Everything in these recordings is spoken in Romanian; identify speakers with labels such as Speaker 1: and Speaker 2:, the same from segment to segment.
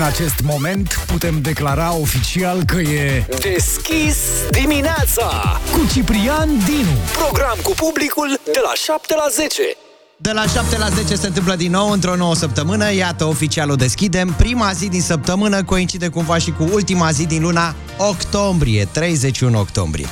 Speaker 1: Din acest moment putem declara oficial că e
Speaker 2: Deschis dimineața
Speaker 1: cu Ciprian Dinu.
Speaker 2: Program cu publicul de la 7 la 10
Speaker 3: De la 7 la 10 se întâmplă din nou într-o nouă săptămână. Iată, oficial o deschidem. Prima zi din săptămână coincide cumva și cu ultima zi din luna octombrie, 31 octombrie.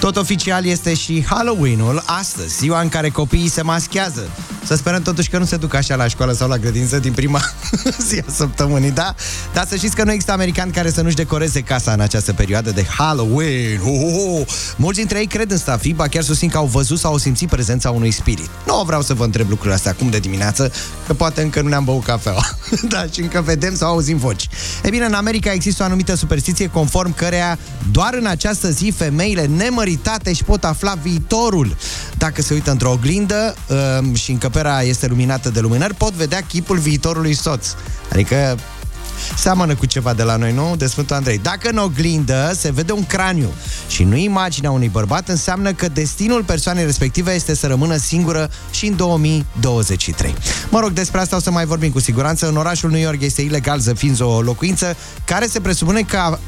Speaker 3: Tot oficial este și Halloween-ul astăzi, ziua în care copiii se maschează. Să sperăm totuși că nu se duc așa la școală sau la grădință din prima zi a săptămânii, da? Dar să știți că nu există americani care să nu-și decoreze casa în această perioadă de Halloween. Oh, oh, oh. Mulți dintre ei cred în stafii, ba chiar susțin că au văzut sau au simțit prezența unui spirit. Nu vreau să vă întreb lucrurile astea acum de dimineață, că poate încă nu ne-am băut cafeaua. da, și încă vedem sau auzim voci. E bine, în America există o anumită superstiție conform căreia doar în această zi femeile nemăritate își pot afla viitorul. Dacă se uită într-o oglindă um, și încăperea este luminată de lumânări, pot vedea chipul viitorului soț. Adică seamănă cu ceva de la noi, nu? De Sfântul Andrei. Dacă în oglindă se vede un craniu și nu imaginea unui bărbat, înseamnă că destinul persoanei respective este să rămână singură și în 2023. Mă rog, despre asta o să mai vorbim cu siguranță. În orașul New York este ilegal să ființi o locuință care se presupune că a,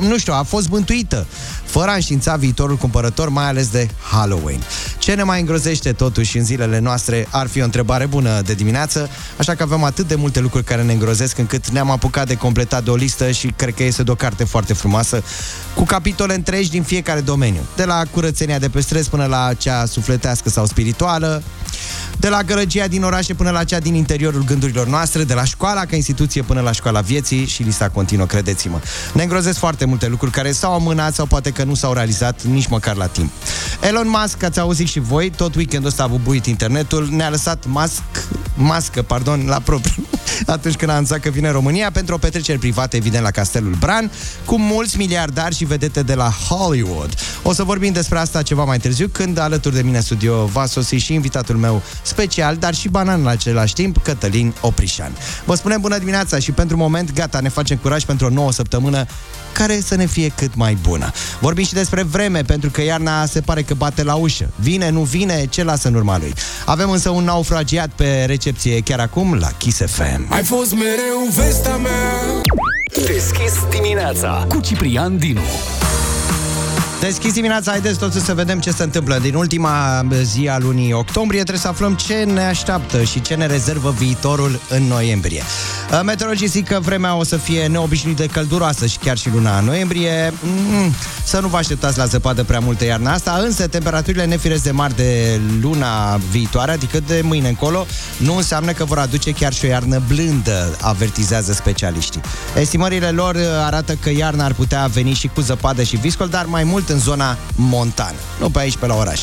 Speaker 3: nu știu, a fost bântuită, fără a înștiința viitorul cumpărător, mai ales de Halloween. Ce ne mai îngrozește totuși în zilele noastre ar fi o întrebare bună de dimineață, așa că avem atât de multe lucruri care ne îngrozesc încât ne-am apucat de completat de o listă și cred că este de o carte foarte frumoasă, cu capitole întregi din fiecare domeniu, de la curățenia de pe stres până la cea sufletească sau spirituală, de la gărăgia din orașe până la cea din interiorul gândurilor noastre, de la școala ca instituție până la școala vieții și lista continuă, credeți-mă. Ne îngrozesc foarte multe lucruri care s-au amânat sau poate că nu s-au realizat nici măcar la timp. Elon Musk, ați auzit și voi, tot weekendul ăsta a bubuit internetul, ne-a lăsat Musk, mască, pardon, la propriu, atunci când a anunțat că vine în România pentru o petrecere privată, evident, la Castelul Bran, cu mulți miliardari și vedete de la Hollywood. O să vorbim despre asta ceva mai târziu, când alături de mine în studio va sosi și invitatul meu special, dar și banan în același timp, Cătălin Oprișan. Vă spunem bună dimineața și pentru moment, gata, ne facem curaj pentru o nouă săptămână care să ne fie cât mai bună. Vorbim și despre vreme, pentru că iarna se pare că bate la ușă. Vine, nu vine, ce lasă în urma lui. Avem însă un naufragiat pe recepție chiar acum la Kiss FM.
Speaker 4: Ai fost mereu vesta mea
Speaker 2: Deschis dimineața
Speaker 1: Cu Ciprian Dinu.
Speaker 3: Deschis dimineața, haideți totuși să vedem ce se întâmplă. Din ultima zi a lunii octombrie trebuie să aflăm ce ne așteaptă și ce ne rezervă viitorul în noiembrie. Uh, Meteorologii zic că vremea o să fie neobișnuit de călduroasă și chiar și luna noiembrie. Mm, să nu vă așteptați la zăpadă prea multă iarna asta, însă temperaturile nefiresc de mari de luna viitoare, adică de mâine încolo, nu înseamnă că vor aduce chiar și o iarnă blândă, avertizează specialiștii. Estimările lor uh, arată că iarna ar putea veni și cu zăpadă și viscol, dar mai mult în zona montană, nu pe aici, pe la oraș.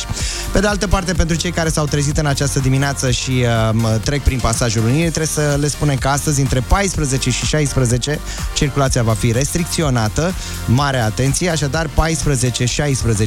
Speaker 3: Pe de altă parte, pentru cei care s-au trezit în această dimineață și uh, trec prin pasajul Unirii, trebuie să le spunem că astăzi, între 14 și 16, circulația va fi restricționată. Mare atenție, așadar 14-16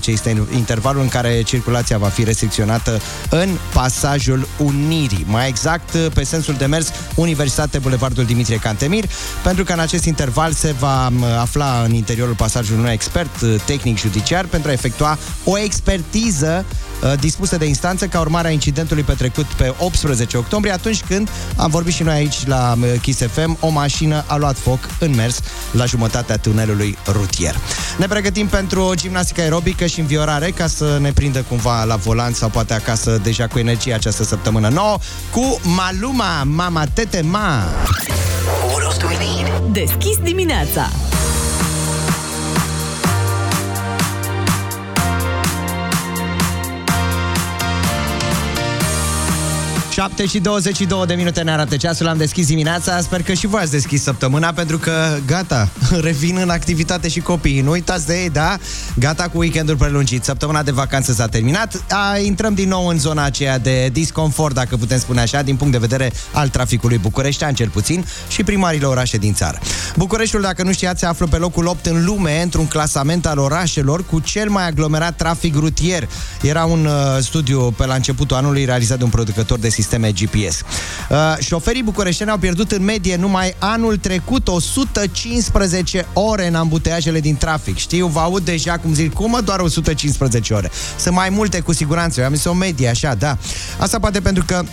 Speaker 3: este intervalul în care circulația va fi restricționată în pasajul Unirii. Mai exact, pe sensul de mers Universitate Bulevardul Dimitrie Cantemir, pentru că în acest interval se va uh, afla în interiorul pasajului un expert uh, tehnic judiciar pentru a efectua o expertiză uh, dispusă de instanță ca urmare a incidentului petrecut pe 18 octombrie, atunci când am vorbit și noi aici la uh, Kiss FM, o mașină a luat foc în mers la jumătatea tunelului rutier. Ne pregătim pentru o gimnastică aerobică și înviorare ca să ne prindă cumva la volan sau poate acasă deja cu energie această săptămână nouă cu Maluma, Mama Tete Ma.
Speaker 2: What else do we need?
Speaker 5: Deschis dimineața.
Speaker 3: 7 și 22 de minute ne arată ceasul, am deschis dimineața, sper că și voi ați deschis săptămâna, pentru că gata, revin în activitate și copiii, nu uitați de ei, da? Gata cu weekendul prelungit, săptămâna de vacanță s-a terminat, a, intrăm din nou în zona aceea de disconfort, dacă putem spune așa, din punct de vedere al traficului bucureștean, cel puțin, și primarile orașe din țară. Bucureștiul, dacă nu știați, se află pe locul 8 în lume, într-un clasament al orașelor cu cel mai aglomerat trafic rutier. Era un uh, studiu pe la începutul anului realizat de un producător de sisteme GPS. Uh, șoferii bucureșteni au pierdut în medie numai anul trecut 115 ore în ambuteajele din trafic. Știu, vă aud deja cum zic, cum mă, doar 115 ore. Sunt mai multe cu siguranță, eu am zis o medie așa, da. Asta poate pentru că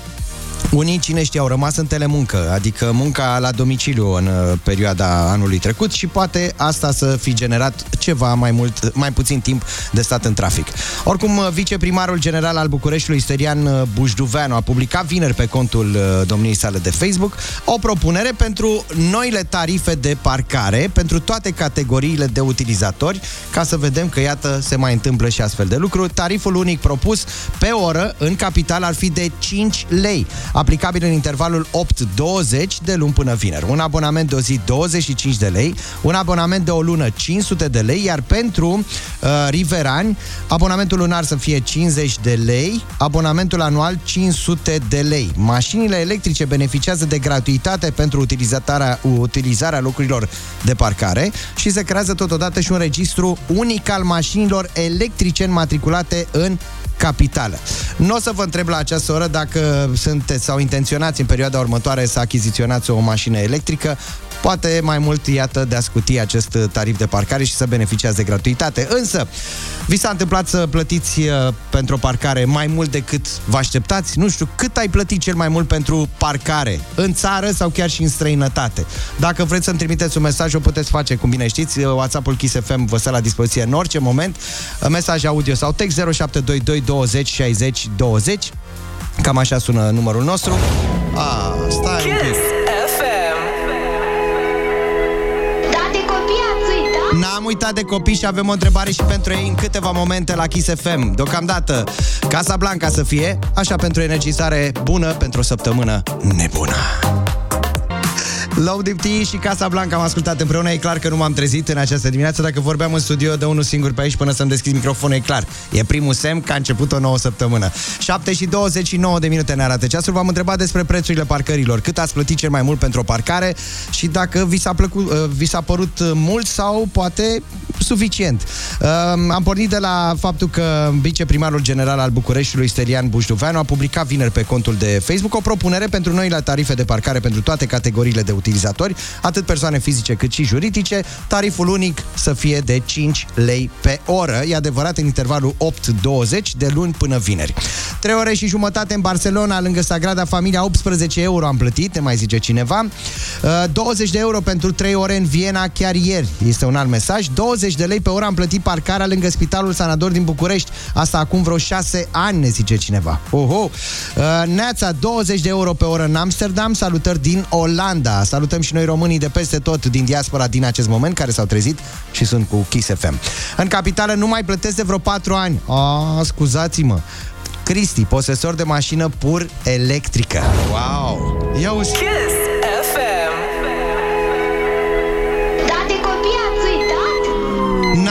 Speaker 3: Unii, cine știe, au rămas în telemuncă, adică munca la domiciliu în uh, perioada anului trecut și poate asta să fi generat ceva mai mult, mai puțin timp de stat în trafic. Oricum, uh, viceprimarul general al Bucureștiului, Sterian uh, Bujduveanu, a publicat vineri pe contul domniei sale de Facebook o propunere pentru noile tarife de parcare pentru toate categoriile de utilizatori, ca să vedem că, iată, se mai întâmplă și astfel de lucruri. Tariful unic propus pe oră în capital ar fi de 5 lei aplicabil în intervalul 8-20 de luni până vineri. Un abonament de o zi 25 de lei, un abonament de o lună 500 de lei, iar pentru uh, riverani, abonamentul lunar să fie 50 de lei, abonamentul anual 500 de lei. Mașinile electrice beneficiază de gratuitate pentru utilizarea, utilizarea locurilor de parcare și se creează totodată și un registru unic al mașinilor electrice înmatriculate în capitală. Nu o să vă întreb la această oră dacă sunteți sau intenționați în perioada următoare să achiziționați o mașină electrică poate mai mult, iată, de a scuti acest tarif de parcare și să beneficiați de gratuitate. Însă, vi s-a întâmplat să plătiți uh, pentru o parcare mai mult decât vă așteptați? Nu știu, cât ai plătit cel mai mult pentru parcare? În țară sau chiar și în străinătate? Dacă vreți să-mi trimiteți un mesaj, o puteți face, cum bine știți. WhatsApp-ul Kiss FM vă stă la dispoziție în orice moment. Mesaj audio sau text 0722 20 60 20. Cam așa sună numărul nostru. Ah, stai
Speaker 5: Kiss
Speaker 3: un pic. N-am uitat de copii și avem o întrebare și pentru ei în câteva momente la Kiss FM. Deocamdată, Casa Blanca să fie, așa pentru energizare bună pentru o săptămână nebună. Low Deep Tea și Casa Blanca am ascultat împreună. E clar că nu m-am trezit în această dimineață. Dacă vorbeam în studio de unul singur pe aici până să-mi deschid microfonul, e clar. E primul semn că a început o nouă săptămână. 7 și 29 de minute ne arată ceasul. V-am întrebat despre prețurile parcărilor. Cât ați plătit cel mai mult pentru o parcare și dacă vi s-a, plăcut, uh, vi s-a părut mult sau poate suficient. Uh, Am pornit de la faptul că viceprimarul general al Bucureștiului, Sterian Bujduveanu, a publicat vineri pe contul de Facebook o propunere pentru noile tarife de parcare pentru toate categoriile de utilizatori, atât persoane fizice cât și juridice, tariful unic să fie de 5 lei pe oră. E adevărat în intervalul 8-20 de luni până vineri. 3 ore și jumătate în Barcelona, lângă Sagrada Familia, 18 euro am plătit, ne mai zice cineva. Uh, 20 de euro pentru 3 ore în Viena chiar ieri, este un alt mesaj. 20 de lei pe oră am plătit parcarea lângă Spitalul Sanador din București. Asta acum vreo 6 ani, ne zice cineva. Oho! Uh, Neața, 20 de euro pe oră în Amsterdam, salutări din Olanda. Salutăm și noi românii de peste tot din diaspora din acest moment care s-au trezit și sunt cu Kiss FM. În capitală nu mai plătesc de vreo 4 ani. A, scuzați-mă. Cristi, posesor de mașină pur electrică. Wow! Ia uzi.
Speaker 5: Kiss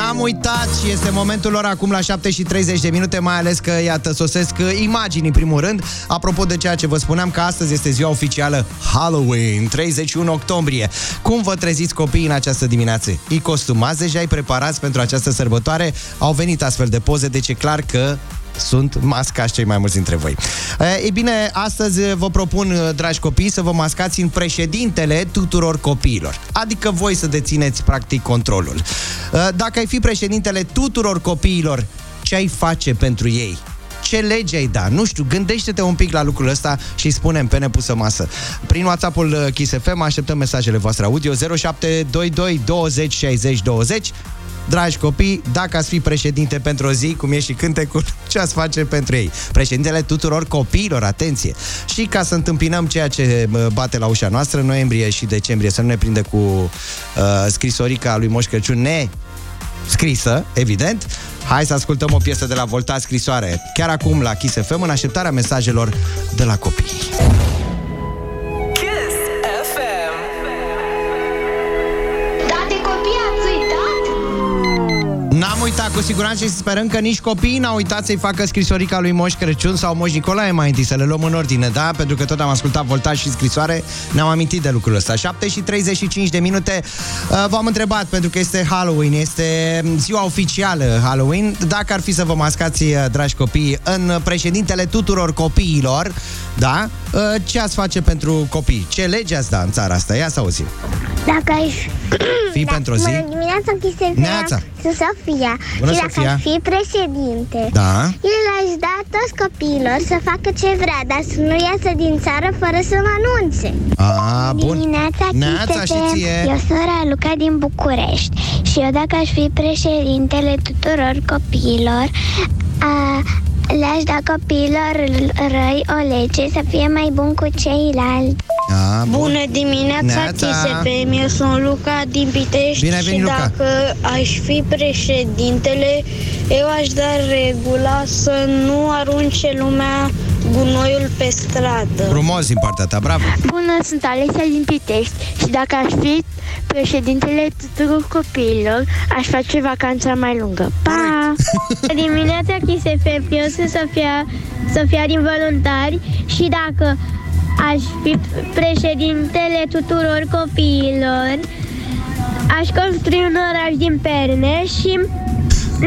Speaker 3: N-am uitat și este momentul lor acum la 7 și 30 de minute, mai ales că, iată, sosesc uh, imagini în primul rând. Apropo de ceea ce vă spuneam, că astăzi este ziua oficială Halloween, 31 octombrie. Cum vă treziți copiii în această dimineață? Îi costumați deja, îi preparați pentru această sărbătoare? Au venit astfel de poze, deci e clar că sunt mascați cei mai mulți dintre voi. E bine, astăzi vă propun, dragi copii, să vă mascați în președintele tuturor copiilor. Adică voi să dețineți, practic, controlul. Dacă ai fi președintele tuturor copiilor, ce ai face pentru ei? ce lege ai da? Nu știu, gândește-te un pic la lucrul ăsta și spune pe nepusă masă. Prin WhatsApp-ul Kiss FM așteptăm mesajele voastre audio 0722 20 60 20 Dragi copii, dacă ați fi președinte pentru o zi, cum e și cântecul, ce ați face pentru ei? Președintele tuturor copiilor, atenție! Și ca să întâmpinăm ceea ce mă, bate la ușa noastră, noiembrie și decembrie, să nu ne prinde cu uh, scrisorica lui Moș Crăciun ne scrisă, evident. Hai să ascultăm o piesă de la Volta Scrisoare, chiar acum la Kiss FM, în așteptarea mesajelor de la copii. N-am uitat cu siguranță și sperăm că nici copiii n-au uitat să-i facă scrisorica lui Moș Crăciun sau Moș Nicolae mai întâi, să le luăm în ordine, da? Pentru că tot am ascultat voltaj și scrisoare, ne-am amintit de lucrul ăsta. 7 și 35 de minute uh, v-am întrebat, pentru că este Halloween, este ziua oficială Halloween, dacă ar fi să vă mascați, uh, dragi copii, în președintele tuturor copiilor, da? Uh, Ce ați face pentru copii? Ce lege ați da în țara asta? Ia să auzim.
Speaker 6: Dacă ai,
Speaker 3: fi pentru o zi?
Speaker 7: Bună dimineața, Chisefea.
Speaker 3: Neața.
Speaker 7: Sunt Sofia.
Speaker 3: Bună,
Speaker 7: și dacă
Speaker 3: Sofia.
Speaker 7: aș fi președinte,
Speaker 3: Da.
Speaker 7: el aș da toți copiilor să facă ce vrea, dar să nu iasă din țară fără să mă anunțe.
Speaker 3: A, bun.
Speaker 7: Dimineața,
Speaker 3: Neața și
Speaker 7: Chisefea.
Speaker 3: ție.
Speaker 7: Eu sunt Raluca din București și eu dacă aș fi președintele tuturor copiilor, a, le-aș da copiilor răi o lege să fie mai bun cu ceilalți.
Speaker 3: A, bun.
Speaker 6: Bună dimineața,
Speaker 3: Neața.
Speaker 6: TSFM, eu sunt Luca din Pitești
Speaker 3: Bine ai venit,
Speaker 6: și
Speaker 3: Luca.
Speaker 6: dacă aș fi președintele, eu aș da regula să nu arunce lumea gunoiul pe stradă.
Speaker 3: Frumos din partea ta, bravo.
Speaker 8: Bună, sunt Alexia din Pitești și dacă aș fi președintele tuturor copiilor, aș face vacanța mai lungă. Pa!
Speaker 7: Dimineața FM, eu sunt Sofia, Sofia din Voluntari și dacă aș fi președintele tuturor copiilor, aș construi un oraș din perne și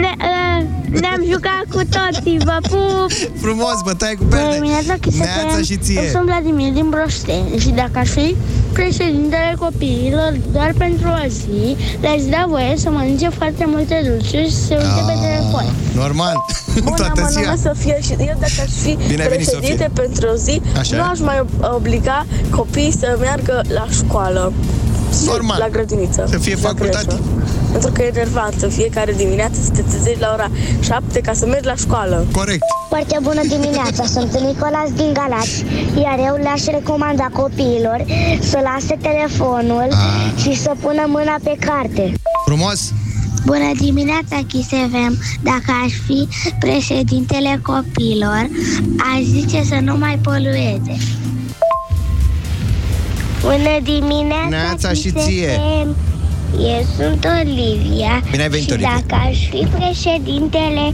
Speaker 7: ne, ă, ne-am jucat cu toții, vă pup!
Speaker 3: Frumos, bătaie cu perne.
Speaker 8: Dimineața,
Speaker 3: Neața și
Speaker 8: Eu
Speaker 3: ție.
Speaker 8: sunt Vladimir din Broșteni și dacă aș fi președintele copiilor doar pentru o zi, le-aș da voie să mănânce foarte multe dulciuri și să se uite pe
Speaker 3: Ah,
Speaker 8: telefon.
Speaker 3: Normal. Toată
Speaker 9: mă
Speaker 3: ziua.
Speaker 9: numesc Sofia și eu dacă aș fi
Speaker 3: Bine ai venit,
Speaker 9: președinte
Speaker 3: Sofia.
Speaker 9: pentru o zi,
Speaker 3: Așa.
Speaker 9: nu aș mai obliga copiii să meargă la școală. Și
Speaker 3: Normal.
Speaker 9: La grădiniță.
Speaker 3: Să fie
Speaker 9: și la
Speaker 3: facultativ.
Speaker 9: creșă. Pentru că e enervant să fiecare dimineață să te trezești la ora 7 ca să mergi la școală.
Speaker 3: Corect.
Speaker 7: Foarte bună dimineața, sunt Nicolas din Galați, iar eu le-aș recomanda copiilor să lase telefonul
Speaker 3: Ah.
Speaker 7: și să pună mâna pe carte.
Speaker 3: Frumos.
Speaker 7: Bună dimineața, Chisevem! Dacă aș fi președintele copiilor, aș zice să nu mai polueze. Bună dimineața,
Speaker 3: Neața și
Speaker 7: Kiss
Speaker 3: ție.
Speaker 7: FM. Eu sunt Olivia
Speaker 3: Bine ai venit,
Speaker 7: și
Speaker 3: Olivia.
Speaker 7: dacă aș fi președintele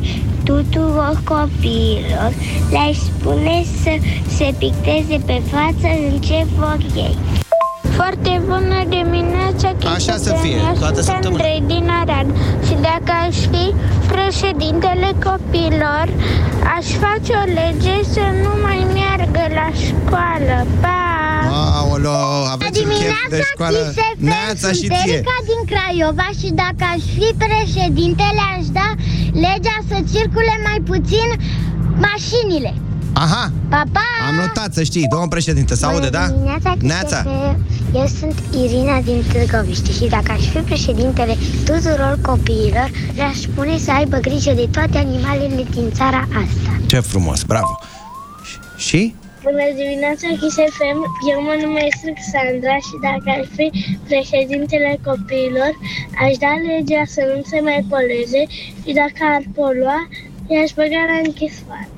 Speaker 7: tuturor copiilor, le-aș spune să se picteze pe față în ce vor ei. Foarte bună dimineața, Kiss
Speaker 3: Așa să
Speaker 7: FM.
Speaker 3: fie,
Speaker 7: Eu
Speaker 3: toată
Speaker 7: sunt
Speaker 3: săptămâna.
Speaker 7: Andrei din Arad și dacă aș fi președintele copilor, aș face o lege să nu mai meargă la școală. Pa!
Speaker 3: Aolo, aveți un chef de școală. Neața și
Speaker 7: sunt
Speaker 3: ție.
Speaker 7: Erica din Craiova și dacă aș fi președintele, aș da legea să circule mai puțin mașinile.
Speaker 3: Aha,
Speaker 7: Pa, pa!
Speaker 3: am notat să știi, domnul președinte, se aude, da?
Speaker 7: Dimineața,
Speaker 3: Neața.
Speaker 7: Chisefe. Eu sunt Irina din Târgoviște și dacă aș fi președintele tuturor copiilor, le-aș spune să aibă grijă de toate animalele din țara asta.
Speaker 3: Ce frumos, bravo. Și?
Speaker 8: Bună dimineața, Kiss FM. Eu mă numesc Alexandra și dacă aș fi președintele copiilor, aș da legea să nu se mai poleze și dacă ar polua, i-aș băga la închisoare.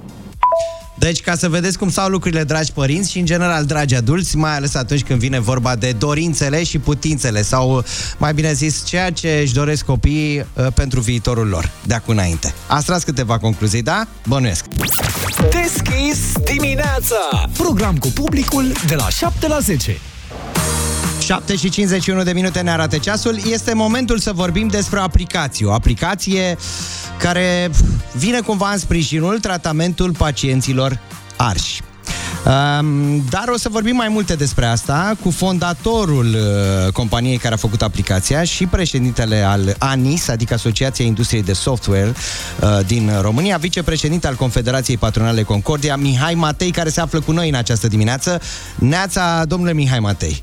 Speaker 3: Deci, ca să vedeți cum stau lucrurile, dragi părinți și, în general, dragi adulți, mai ales atunci când vine vorba de dorințele și putințele sau, mai bine zis, ceea ce își doresc copiii uh, pentru viitorul lor, de acum înainte. Ați tras câteva concluzii, da? Bănuiesc.
Speaker 2: Deschis dimineața.
Speaker 1: Program cu publicul de la 7 la 10.
Speaker 3: 7 și 51 de minute ne arată ceasul. Este momentul să vorbim despre o aplicație. O aplicație care vine cumva în sprijinul tratamentul pacienților arși. Um, dar o să vorbim mai multe despre asta cu fondatorul uh, companiei care a făcut aplicația și președintele al ANIS, adică Asociația Industriei de Software uh, din România, vicepreședinte al Confederației Patronale Concordia, Mihai Matei, care se află cu noi în această dimineață. Neața, domnule Mihai Matei.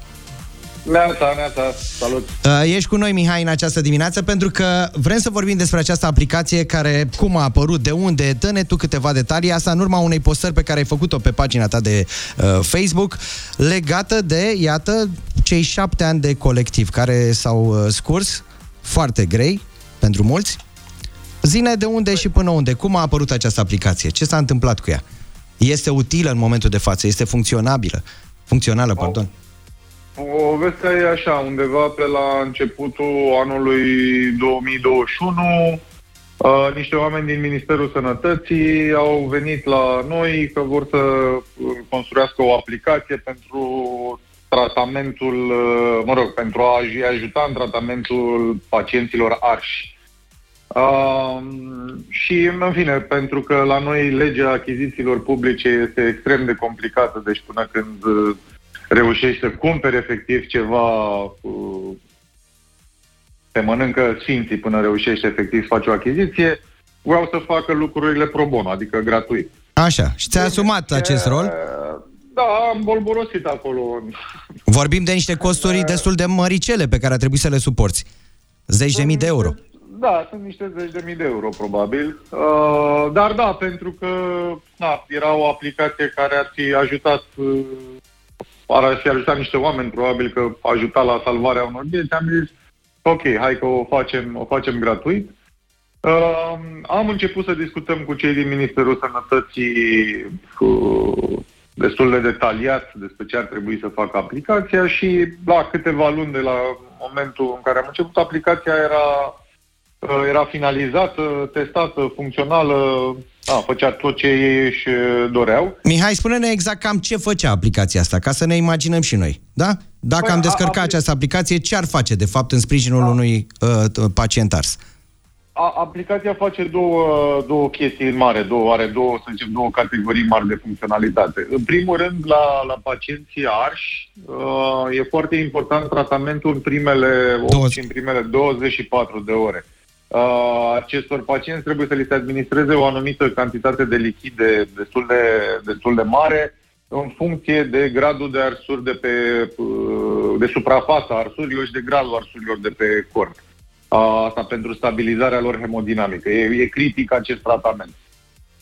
Speaker 10: Neața, neața, salut!
Speaker 3: Uh, Ești cu noi, Mihai, în această dimineață, pentru că vrem să vorbim despre această aplicație care, cum a apărut, de unde, dă-ne tu câteva detalii, asta în urma unei postări pe care ai făcut-o pe pagina ta de uh, Facebook, legată de, iată, cei șapte ani de colectiv care s-au uh, scurs, foarte grei, pentru mulți. Zine de unde și până unde, cum a apărut această aplicație, ce s-a întâmplat cu ea? Este utilă în momentul de față, este funcționabilă, funcțională, pardon.
Speaker 10: Povestea e așa, undeva pe la începutul anului 2021, uh, niște oameni din Ministerul Sănătății au venit la noi că vor să uh, construiască o aplicație pentru tratamentul, uh, mă rog, pentru a-i ajuta în tratamentul pacienților arși. Uh, și, în fine, pentru că la noi legea achizițiilor publice este extrem de complicată, deci până când uh, reușești să cumperi efectiv ceva uh, te mănâncă sfinții până reușești efectiv să faci o achiziție, vreau să facă lucrurile pro bono, adică gratuit.
Speaker 3: Așa, și ți-ai asumat acest rol?
Speaker 10: Da, am bolborosit acolo.
Speaker 3: Vorbim de niște costuri destul de măricele pe care a trebuit să le suporți. Zeci de mii de euro.
Speaker 10: Da, sunt niște zeci de mii de euro, probabil. Uh, dar da, pentru că na, era o aplicație care ar fi ajutat uh, ar fi ajutat niște oameni, probabil că ajuta la salvarea unor vieți, am zis, ok, hai că o facem, o facem gratuit. Uh, am început să discutăm cu cei din Ministerul Sănătății cu destul de detaliat despre ce ar trebui să facă aplicația și la câteva luni de la momentul în care am început, aplicația era, uh, era finalizată, testată, funcțională, a, făcea tot ce ei își doreau.
Speaker 3: Mihai, spune-ne exact cam ce făcea aplicația asta, ca să ne imaginăm și noi, da? Dacă
Speaker 10: Păi,
Speaker 3: am
Speaker 10: a-
Speaker 3: descărcat
Speaker 10: apli-
Speaker 3: această aplicație, ce ar face, de fapt, în sprijinul unui uh, pacient ars?
Speaker 10: A, aplicația face două, două chestii mari, două, are două, să zicem, două categorii mari de funcționalitate. În primul rând, la, la pacienții arși, uh, e foarte important tratamentul în primele 8 și în primele 24 de ore. Uh, acestor pacienți trebuie să li se administreze o anumită cantitate de lichide destul de, destul de mare în funcție de gradul de arsuri de pe uh, de suprafața arsurilor și de gradul arsurilor de pe corp. Uh, Asta pentru stabilizarea lor hemodinamică. E, e critic acest tratament.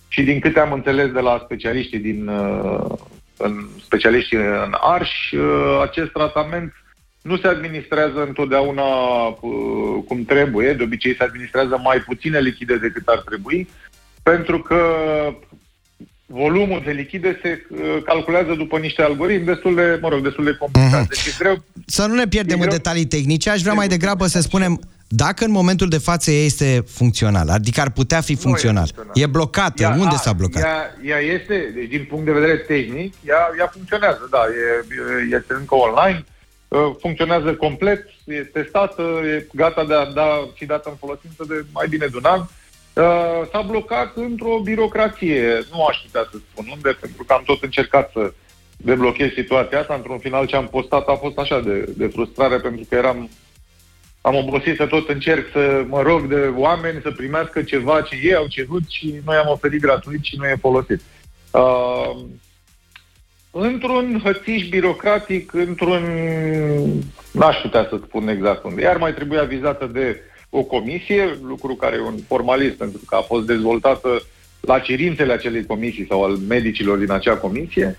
Speaker 10: Și din câte am înțeles de la specialiștii din uh, în specialiștii în arș, uh, acest tratament nu se administrează întotdeauna uh, cum trebuie, de obicei se administrează mai puține lichide decât ar trebui, pentru că volumul de lichide se uh, calculează după niște algoritmi destul de, mă rog, destul de complicați. Deci e greu
Speaker 3: Să nu ne pierdem
Speaker 10: E
Speaker 3: în
Speaker 10: greu.
Speaker 3: detalii tehnice, aș vrea mai degrabă să spunem dacă în momentul de față ea este funcțional, adică ar putea fi funcțional.
Speaker 10: funcțional.
Speaker 3: E blocată,
Speaker 10: Ea-
Speaker 3: unde
Speaker 10: a,
Speaker 3: s-a blocat?
Speaker 10: Ea, ea este, deci din punct de vedere tehnic, ea, ea funcționează, da, e, e- este încă online, uh, funcționează complet, e testată, e gata de a da și dată în folosință de mai bine de un an. Uh, S-a blocat într-o birocrație, nu aș putea să spun unde, pentru că am tot încercat să deblochez situația asta. Într-un final ce am postat a fost așa de, de frustrare, pentru că eram am obosit să tot încerc să mă rog de oameni să primească ceva ce ei au cerut și noi am oferit gratuit și nu e folosit. Uh, într-un hățiș birocratic, într-un... n-aș putea să spun exact unde. Iar mai trebuia vizată de o comisie, lucru care e un formalism, pentru că a fost dezvoltată la cerințele acelei comisii sau al medicilor din acea comisie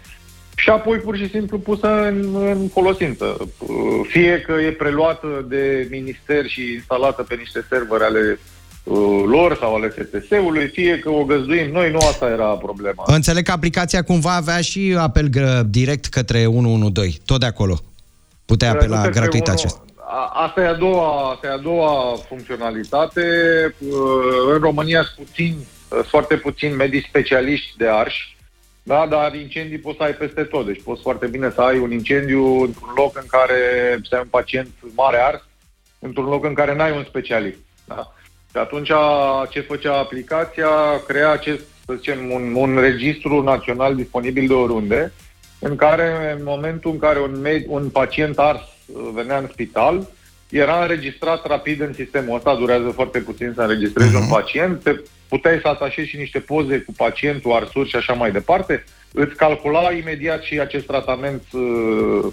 Speaker 10: și apoi pur și simplu pusă în, în folosință. Uh, Fie că e preluată de minister și instalată pe niște servere ale uh, lor sau ale FTS-ului, fie că o găzduim noi, nu asta era problema.
Speaker 3: Înțeleg că aplicația cumva avea și apel gr- direct către 112, tot de acolo. Puteai apela
Speaker 10: Nu către
Speaker 3: gratuit
Speaker 10: unul-
Speaker 3: acest.
Speaker 10: A- Asta e a doua, asta e a doua funcționalitate. Uh, În România sunt puțin, uh, foarte puțini medici specialiști de arși, da, dar incendii poți să ai peste tot. Deci poți foarte bine să ai un incendiu într-un loc în care să ai un pacient mare ars, într-un loc în care n-ai un specialist. Da? Și atunci ce făcea aplicația? Crea acest, să zicem, un, un registru național disponibil de oriunde, în care în momentul în care un, med, un pacient ars uh, venea în spital, era înregistrat rapid în sistemul ăsta, durează foarte puțin să înregistrezi un pacient, te puteai să atașezi și niște poze cu pacientul, arsuri și așa mai departe, îți calcula imediat și acest tratament uh,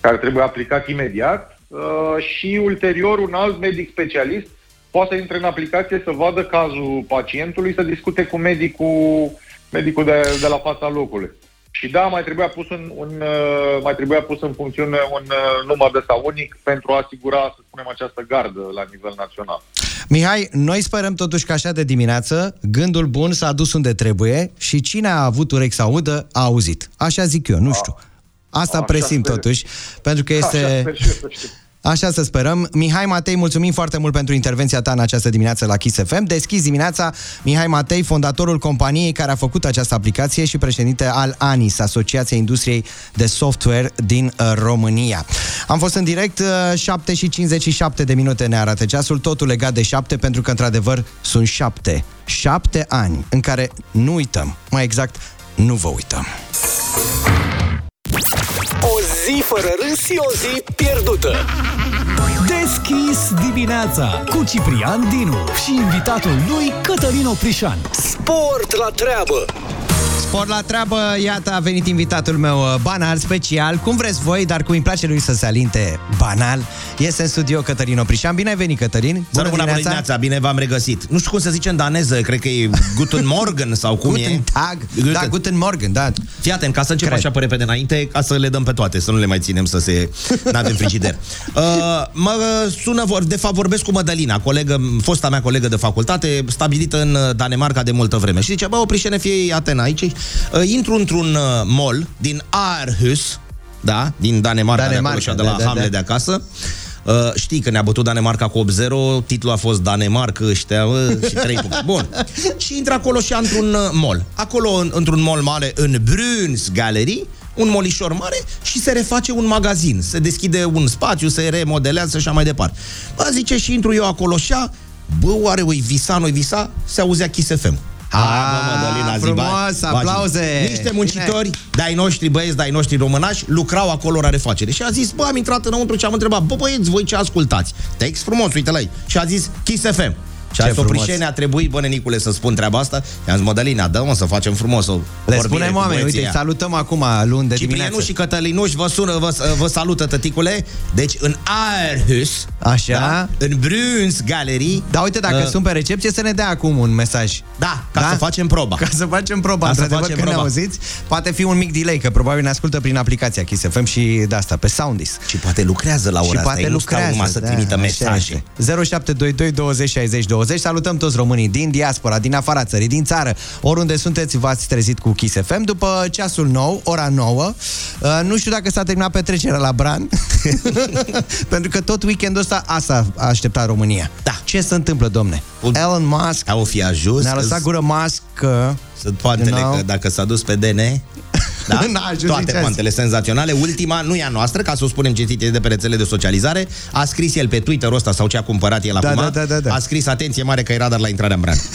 Speaker 10: care trebuie aplicat imediat uh, și ulterior un alt medic specialist poate să intre în aplicație să vadă cazul pacientului, să discute cu medicul, medicul de, de la fața locului. Și da, mai trebuia pus în, un, uh, mai trebuia pus în funcțiune un uh, număr de ăsta unic pentru a asigura, să spunem, această gardă la nivel național.
Speaker 3: Mihai, noi sperăm totuși că așa de dimineață gândul bun s-a dus unde trebuie și cine a avut urechi să audă, a auzit. Așa zic eu, nu știu. Asta
Speaker 10: Așa
Speaker 3: presim
Speaker 10: sper.
Speaker 3: totuși, pentru că este...
Speaker 10: Așa sper și eu să știu.
Speaker 3: Așa să sperăm. Mihai Matei, mulțumim foarte mult pentru intervenția ta în această dimineață la Kiss FM. Deschis dimineața Mihai Matei, fondatorul companiei care a făcut această aplicație și președinte al ANIS, Asociația Industriei de Software din uh, România. Am fost în direct, uh, 7 și 57 de minute ne arată ceasul, totul legat de 7, pentru că într-adevăr sunt 7. 7 ani în care nu uităm, mai exact, nu vă uităm.
Speaker 2: O zi fără râs și o zi pierdută.
Speaker 1: Deschis dimineața cu Ciprian Dinu și invitatul lui Cătălin Oprișan.
Speaker 2: Sport la treabă!
Speaker 3: Sport la treabă, iată a venit invitatul meu uh, banal, special, cum vreți voi, dar cum îi place lui să se alinte banal. Este în studio Cătălin Oprișan. Bine ai venit, Cătălin!
Speaker 11: Bună, bună dimineața, bine v-am regăsit. Nu știu cum să zice în daneză, cred că e Guten Morgen sau cum
Speaker 3: Guten
Speaker 11: e.
Speaker 3: Tag. Da, Guten Morgen, da.
Speaker 11: Fii atent, ca să încep
Speaker 3: Cred.
Speaker 11: așa pe repede înainte, ca să le dăm pe toate, să nu le mai ținem să se... N-avem frigider. Uh, mă sună, vor- de fapt vorbesc cu Mădălina, colegă, fosta mea colegă de facultate, stabilită în uh, Danemarca de multă vreme. Și zice, bă, Oprișene, fie Atena aici. Uh, intru într-un uh, mall din Aarhus, da, din Danemarca,
Speaker 3: Danemarca,
Speaker 11: de, acolo, și de la
Speaker 3: da, da,
Speaker 11: Hamle
Speaker 3: da.
Speaker 11: de acasă. Uh, știi că ne-a bătut Danemarca cu 8-0, titlul a fost Danemarca ăștia uh, și 3 puncte. Bun. Și intră acolo și într-un uh, mall. Acolo, în, într-un mall mare, în Bruns Gallery, un molișor mare și se reface un magazin. Se deschide un spațiu, se remodelează și așa mai departe. Bă, zice, și intru eu acolo și bă, oare o visa, nu visa? Se auzea Kiss FM. Hai, bă, Mădălina, zi,
Speaker 3: frumos,
Speaker 11: bagi-
Speaker 3: aplauze.
Speaker 11: Niște
Speaker 3: Bine.
Speaker 11: muncitori de-ai noștri băieți, de-ai noștri românași, lucrau acolo la refacere. Și a zis, bă, am intrat înăuntru și am întrebat, bă, băieți, voi ce ascultați? Text frumos, uite la ei. Și a zis, Kiss FM. Și a
Speaker 3: Ce
Speaker 11: zis,
Speaker 3: frumos.
Speaker 11: Oprișene, a trebuit, bă, nenicule, să spun treaba asta. I-am zis, Mădălina, dă mă să facem frumos o
Speaker 3: Le
Speaker 11: vorbire
Speaker 3: spunem
Speaker 11: cu
Speaker 3: oameni,
Speaker 11: băieții
Speaker 3: uite,
Speaker 11: ăia.
Speaker 3: salutăm acum luni de
Speaker 11: Ciprianu
Speaker 3: dimineață.
Speaker 11: și Cătălinuș vă sună, vă, vă salută, tăticule. Deci, în Aarhus,
Speaker 3: Așa.
Speaker 11: da, în Bruns Gallery,
Speaker 3: Da, uite, dacă
Speaker 11: Uh,
Speaker 3: sunt pe recepție, să ne dea acum un mesaj.
Speaker 11: da, ca să facem proba.
Speaker 3: Ca să facem proba,
Speaker 11: Ca să
Speaker 3: într-adevăr,
Speaker 11: facem
Speaker 3: că ne
Speaker 11: proba.
Speaker 3: auziți. Poate fi un mic delay, că probabil ne ascultă prin aplicația Kiss FM și de asta, pe Soundis.
Speaker 11: Și poate lucrează la ora
Speaker 3: și
Speaker 11: asta,
Speaker 3: poate
Speaker 11: ei nu stau
Speaker 3: lucrează,
Speaker 11: numai să
Speaker 3: da,
Speaker 11: trimită
Speaker 3: așa
Speaker 11: mesaje.
Speaker 3: este. 0722 20 60 20. Salutăm toți românii din diaspora, din afara țării, din țară. Oriunde sunteți, v-ați trezit cu Kiss FM. După ceasul nou, ora 9, uh, nu știu dacă s-a terminat petrecerea la Bran, pentru că tot weekendul ăsta asta a așteptat România.
Speaker 11: Da.
Speaker 3: Ce se întâmplă, domne?
Speaker 11: Un-
Speaker 3: Elon Musk
Speaker 11: Au fi ajuns
Speaker 3: ne-a lăsat gură mască.
Speaker 11: Sunt poantele
Speaker 3: You know?
Speaker 11: că dacă s-a dus pe DN da?
Speaker 3: N-a ajuns
Speaker 11: Toate
Speaker 3: nici azi.
Speaker 11: poantele senzaționale Ultima nu e a noastră, ca să o spunem citit e de pe rețele de socializare A scris el pe Twitter-ul ăsta Sau ce a cumpărat el
Speaker 3: Da,
Speaker 11: acum
Speaker 3: da, da, da, da.
Speaker 11: A scris, atenție mare că e radar la intrarea în Bran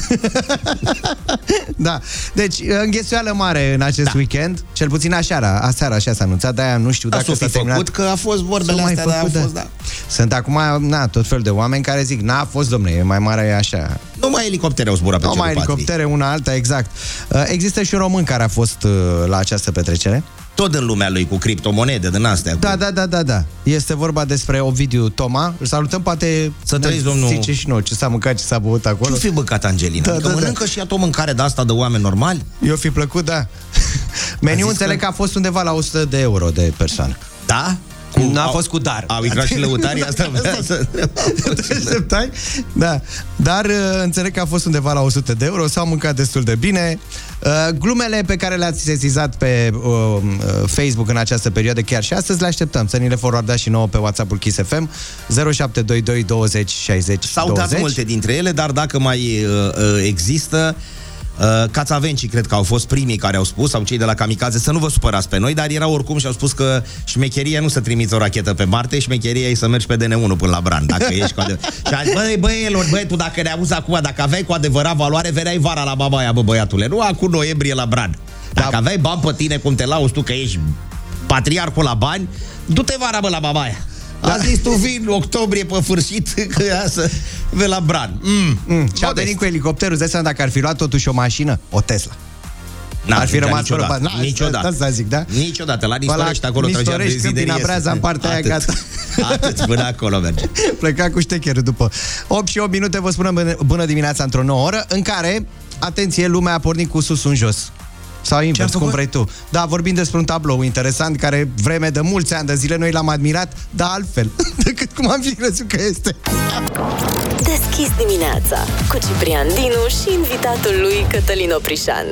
Speaker 3: Da. Deci, înghesuială mare în acest
Speaker 11: Da.
Speaker 3: weekend. Cel puțin aseară, aseară așa s-a anunțat, de-aia nu știu
Speaker 11: Da,
Speaker 3: dacă
Speaker 11: s-o
Speaker 3: s-a
Speaker 11: fi
Speaker 3: terminat.
Speaker 11: făcut că a fost vorbele
Speaker 3: S-au mai
Speaker 11: astea, dar
Speaker 3: făcut,
Speaker 11: au fost, da.
Speaker 3: Sunt acum, na, tot felul de oameni care zic, n-a fost, domne, e mai mare e așa.
Speaker 11: Nu mai elicoptere au zburat pe
Speaker 3: Nu mai
Speaker 11: cerul patriei.
Speaker 3: elicoptere, una alta, exact. Uh, Există și un român care a fost uh, la această petrecere.
Speaker 11: Tot în lumea lui cu criptomonede din astea
Speaker 3: Da,
Speaker 11: cu...
Speaker 3: da, da, da, da. Este vorba despre Ovidiu Toma. Îl salutăm, poate
Speaker 11: Să
Speaker 3: ne
Speaker 11: trăiți, domnul-
Speaker 3: Zice și nouă ce s-a mâncat, ce s-a băut acolo.
Speaker 11: Ce fi băcat Angelina?
Speaker 3: Da,
Speaker 11: Da, adică
Speaker 3: da, da.
Speaker 11: mănâncă și ea tot mâncare de asta de oameni normali?
Speaker 3: Eu fi plăcut, da. Meniu
Speaker 11: zis
Speaker 3: înțeleg
Speaker 11: că-
Speaker 3: că a fost undeva la 100 de euro de persoană.
Speaker 11: Da?
Speaker 3: N-a
Speaker 11: au-
Speaker 3: fost cu dar.
Speaker 11: Au intrat și lăutarii asta vrea să...
Speaker 3: Te așteptai? Da. Dar uh, înțeleg că a fost undeva la 100 de euro, s-au mâncat destul de bine. Uh, glumele pe care le-ați sesizat pe uh, uh, Facebook în această perioadă, chiar și astăzi, le așteptăm. Să ni le forwardați și nouă pe WhatsApp-ul Kiss FM 0722 20 60
Speaker 11: S-au
Speaker 3: 20.
Speaker 11: dat multe dintre ele, dar dacă mai uh, uh, există Uh, Cațavencii cred că au fost primii care au spus, sau cei de la Kamikaze, să nu vă supărați pe noi, dar erau oricum și au spus că șmecheria nu să trimiți o rachetă pe Marte, șmecheria e să mergi pe DN1 până la Bran, dacă ești cu adevărat. Și a zis, băi, băielor, băi, tu dacă ne auzi acum, dacă aveai cu adevărat valoare, veneai vara la Babaia, bă, băiatule, nu acum noiembrie la Bran. Dacă
Speaker 3: Da.
Speaker 11: aveai bani pe tine, cum te lauzi tu că ești patriarhul la bani, du-te vara, bă, la Babaia. A zis tu vin octombrie pe sfârșit că ia să vei la Bran. Mm.
Speaker 3: Mm, și a
Speaker 11: Modest.
Speaker 3: venit cu elicopterul, îți dai seama dacă ar fi luat totuși o mașină, o Tesla.
Speaker 11: N-a
Speaker 3: Ar fi
Speaker 11: ajungea
Speaker 3: rămas fără
Speaker 11: niciodată.
Speaker 3: bani. Na,
Speaker 11: Niciodată.
Speaker 3: asta zic, da?
Speaker 11: Niciodată. La Nistorești acolo trăgea
Speaker 3: Nistorești,
Speaker 11: benzinerie.
Speaker 3: Câmpina Breaza, în partea aia,
Speaker 11: Atât.
Speaker 3: gata.
Speaker 11: Atât, până acolo merge.
Speaker 3: Pleca cu ștecherul după 8 și 8 minute, vă spunem bună- bună dimineața într-o nouă oră, în care, atenție, lumea a pornit cu sus în jos. Sau invers, cum
Speaker 11: făcut?
Speaker 3: vrei tu. Da, vorbim despre un tablou interesant care vreme de mulți ani de zile noi l-am admirat, dar altfel decât cum am fi crezut că este.
Speaker 5: Deschis dimineața cu Ciprian Dinu și invitatul lui Cătălin Oprișan.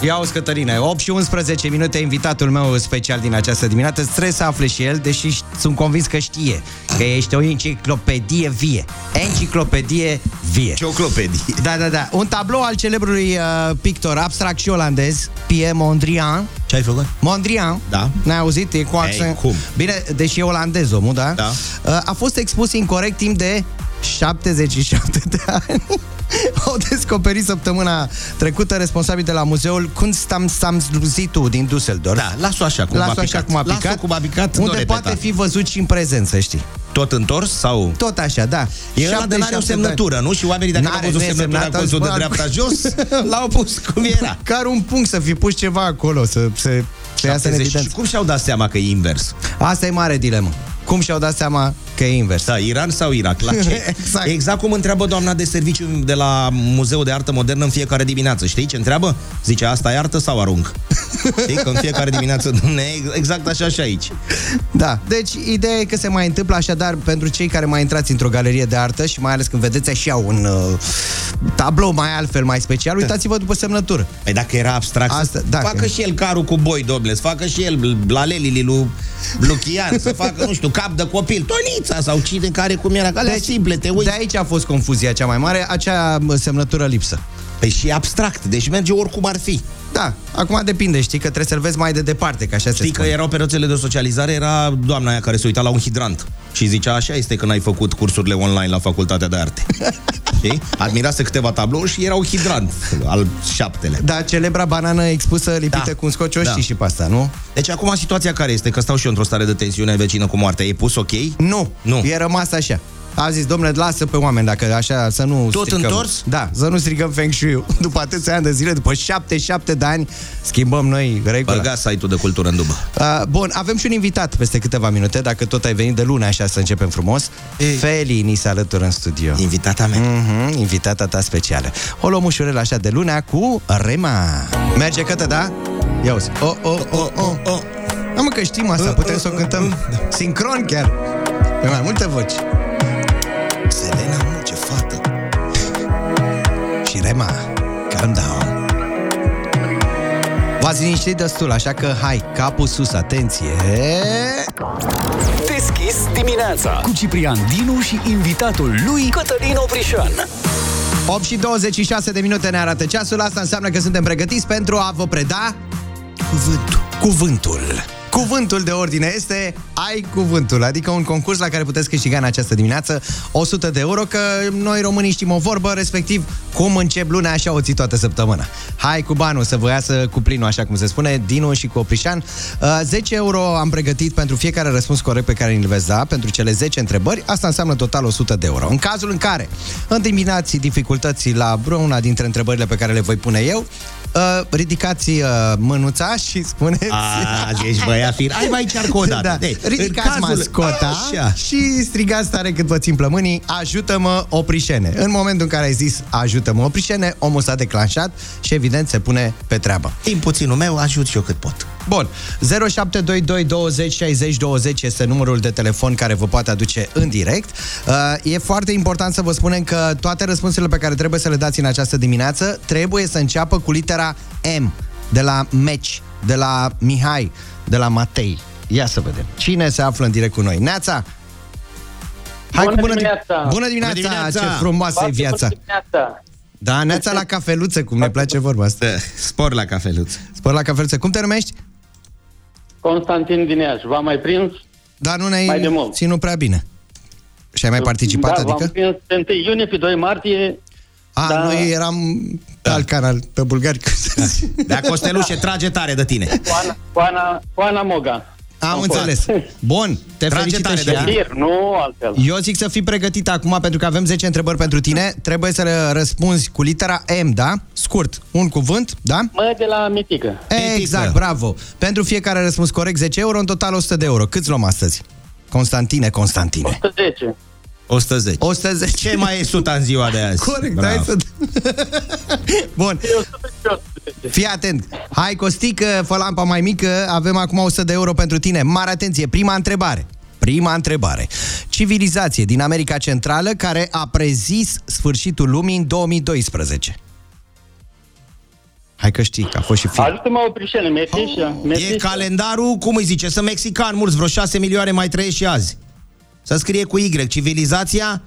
Speaker 3: Ia uzi, Cătălina, 8 și 11 minute, invitatul meu special din această dimineață. Trebuie să afle și el, deși ș- sunt convins că știe, că ești o enciclopedie vie. Enciclopedie vie.
Speaker 11: Cioclopedii.
Speaker 3: Da, da, da. Un tablou al celebrului uh, pictor abstract și olandez, Pierre Mondrian.
Speaker 11: Ce ai făcut?
Speaker 3: Mondrian.
Speaker 11: Da.
Speaker 3: N-ai auzit? E cu accent.
Speaker 11: cum?
Speaker 3: Bine, deși e olandez omul, da?
Speaker 11: Da.
Speaker 3: Uh, a fost expus incorrect timp de 77 de ani, au descoperit săptămâna trecută responsabil de la muzeul Kunstamsamzitu din Düsseldorf.
Speaker 11: Da, las-o așa cum a
Speaker 3: Las-o așa
Speaker 11: picat.
Speaker 3: cum a
Speaker 11: Lasă-o
Speaker 3: picat,
Speaker 11: cum a picat, nu
Speaker 3: unde
Speaker 11: repeta.
Speaker 3: poate fi văzut și în prezent, să știi.
Speaker 11: Tot întors sau...
Speaker 3: Tot așa, da.
Speaker 11: E ăla de n-are o
Speaker 3: 77 de ani.
Speaker 11: semnătură, nu? Și oamenii dacă
Speaker 3: N-are,
Speaker 11: n-au văzut
Speaker 3: nu e
Speaker 11: semnătura
Speaker 3: semnată,
Speaker 11: colțul de
Speaker 3: bă,
Speaker 11: dreapta jos, l-au pus cum
Speaker 3: era.Car un punct să fi pus ceva acolo, să, să, să iasă în
Speaker 11: 70.
Speaker 3: evidență.
Speaker 11: Și cum și-au dat seama că e invers?
Speaker 3: Asta e mare dilemă. Cum și-au dat seama că e invers?
Speaker 11: Da, Iran sau Irak? La ce?
Speaker 3: Exact.
Speaker 11: exact cum întreabă doamna de serviciu de la Muzeul de Artă Modernă în fiecare dimineață. Știi ce întreabă? Zice, asta e artă sau arunc? Știi că în fiecare dimineață, dumne, exact așa și aici.
Speaker 3: Da, deci ideea e că se mai întâmplă așadar pentru cei care mai intrați într-o galerie de artă și mai ales când vedeți așa un uh, tablou mai altfel, mai special, uitați-vă după semnătură.
Speaker 11: Păi dacă era abstract,
Speaker 3: Asta,
Speaker 11: să
Speaker 3: da,
Speaker 11: facă
Speaker 3: că-
Speaker 11: și el carul cu boi, domnule, să facă și el blalelili lui Luchian, să facă, nu știu, cap de copil, Tonița sau cine care cum era, alea deci, simple, te uiți.
Speaker 3: De aici a fost confuzia cea mai mare, acea mă, semnătură lipsă.
Speaker 11: Păi și abstract, deci merge oricum ar fi.
Speaker 3: Da, acum depinde, știi, că trebuie să-l vezi mai de departe, că așa se
Speaker 11: Știi că
Speaker 3: spune.
Speaker 11: erau pe rețele de socializare, era doamna aia care se uita la un hidrant și zicea, așa este când ai făcut cursurile online la facultatea de arte. Știi? Admirase câteva tablouri și era un hidrant al șaptele.
Speaker 3: Da, celebra banană expusă lipită
Speaker 11: Da.
Speaker 3: cu un scotch, o
Speaker 11: Da.
Speaker 3: știi și pe asta, nu?
Speaker 11: Deci acum situația care este? Că stau și eu într-o stare de tensiune vecină cu moartea. E pus ok?
Speaker 3: Nu,
Speaker 11: Nu.
Speaker 3: e rămas așa. A zis, domnule, lasă pe oameni, dacă așa, să nu
Speaker 11: Tot
Speaker 3: stricăm.
Speaker 11: întors?
Speaker 3: Da, să nu stricăm Feng shui După atâția ani de zile, după 77 de ani, schimbăm noi regula.
Speaker 11: Băga site-ul de cultură în dubă.
Speaker 3: Uh, bun, avem și un invitat peste câteva minute, dacă tot ai venit de lună așa să începem frumos.
Speaker 11: Ei.
Speaker 3: Feli ni se alătură în studio.
Speaker 11: Invitata mea.
Speaker 3: Mm-hmm, invitata ta specială. O luăm ușurel așa de lunea cu Rema. Merge cătă, da? Ia uzi. O, o, o, o, o. Am mă că știm asta, putem să o cântăm sincron chiar. Pe mai multe voci.
Speaker 11: Selena, mă, ce fată.
Speaker 3: Și Rema, calm down. V-ați liniștit destul, așa că hai, capul sus, atenție.
Speaker 1: Deschis dimineața cu Ciprian Dinu și invitatul lui Cătălin Oprișan.
Speaker 3: 8 și 26 de minute ne arată ceasul, asta înseamnă că suntem pregătiți pentru a vă preda cuvântul. Cuvântul. Cuvântul de ordine este Ai cuvântul, adică un concurs la care puteți câștiga în această dimineață 100 de euro, că noi românii știm o vorbă, respectiv cum încep luna, așa o ții toată săptămâna. Hai cu banul să vă iasă cu plinul, așa cum se spune, Dinu și cu Oprișan. Uh, 10 euro am pregătit pentru fiecare răspuns corect pe care îl veți da, pentru cele 10 întrebări, asta înseamnă total 100 de euro. În cazul în care întâmpinați dificultăți la vreuna dintre întrebările pe care le voi pune eu, uh, ridicați uh, mânuța și spuneți...
Speaker 11: Azi ești băiat fin. Hai mai încearcă o dată.
Speaker 3: Da.
Speaker 11: Deci,
Speaker 3: Ridicați
Speaker 11: în cazul-
Speaker 3: mascota
Speaker 11: Așa.
Speaker 3: și strigați tare cât vă țin plămânii, ajută-mă oprișene. În momentul în care ai zis ajută-mă oprișene, omul s-a declanșat și evident se pune pe treabă.
Speaker 11: Timp puținul meu, ajut și eu cât pot.
Speaker 3: Bun, 0722 20 60 20 este numărul de telefon care vă poate aduce în direct. Uh, e foarte important să vă spunem că toate răspunsurile pe care trebuie să le dați în această dimineață trebuie să înceapă cu litera M, de la Meci, de la Mihai, de la Matei. Ia să vedem. Cine se află în direct cu noi? Neața! Hai
Speaker 12: Bună
Speaker 3: cu bună,
Speaker 12: dimineața!
Speaker 3: Bună dimineața!
Speaker 11: Bună dimineața!
Speaker 3: Ce frumoasă e
Speaker 12: Foarte
Speaker 3: viața!
Speaker 12: bună dimineața.
Speaker 3: Da, Neața la cafeluță, cum ne place vorba asta.
Speaker 11: Spor la cafeluță.
Speaker 3: Spor la cafeluță. Cum te numești?
Speaker 12: Constantin din Iași. V-am mai prins?
Speaker 3: Dar nu ne-ai
Speaker 12: Mai de mult.
Speaker 3: ținut prea bine. Și ai mai participat,
Speaker 12: da,
Speaker 3: adică?
Speaker 12: v-am prins pe 1 iunie, pe 2 martie.
Speaker 3: A,
Speaker 12: da.
Speaker 3: noi eram pe alt canal, pe bulgari.
Speaker 11: Da, Costelușe, trage tare de tine.
Speaker 12: Cu Ana, cu Ana, cu Ana Moga.
Speaker 3: Am înțeles. Bun, te
Speaker 11: Trage
Speaker 3: felicită
Speaker 11: tare
Speaker 3: și
Speaker 11: de
Speaker 3: ea.
Speaker 11: tine.
Speaker 12: Tir, nu altfel.
Speaker 3: Eu zic să fii pregătit acum pentru că avem 10 întrebări pentru tine. Trebuie să le răspunzi cu litera M, da? Scurt, un cuvânt, da?
Speaker 12: Mă de la Mitică.
Speaker 3: Exact, bravo. Pentru fiecare răspuns corect 10 euro, în total 100 de euro. Câți luăm astăzi? Constantine, Constantine.
Speaker 12: 110.
Speaker 11: 110.
Speaker 3: 110.
Speaker 11: Ce mai e suta în ziua de azi?
Speaker 3: Corect,
Speaker 11: Bravo.
Speaker 3: hai să... Bun,
Speaker 12: E 110.
Speaker 3: Fii atent. Hai, Costică, fă lampa mai mică, avem acum 100 de euro pentru tine. Mare atenție, prima întrebare. Prima întrebare. Civilizație din America Centrală care a prezis sfârșitul lumii în 2012. Hai că știi, că a fost și film.
Speaker 12: Ajută-mă oprișene, Mesișa.
Speaker 11: E
Speaker 12: Mesișa.
Speaker 11: calendarul, cum îi zice, sunt mexican, mulți, vreo 6 milioane mai trăiesc și azi. Să scrie cu Y, civilizația?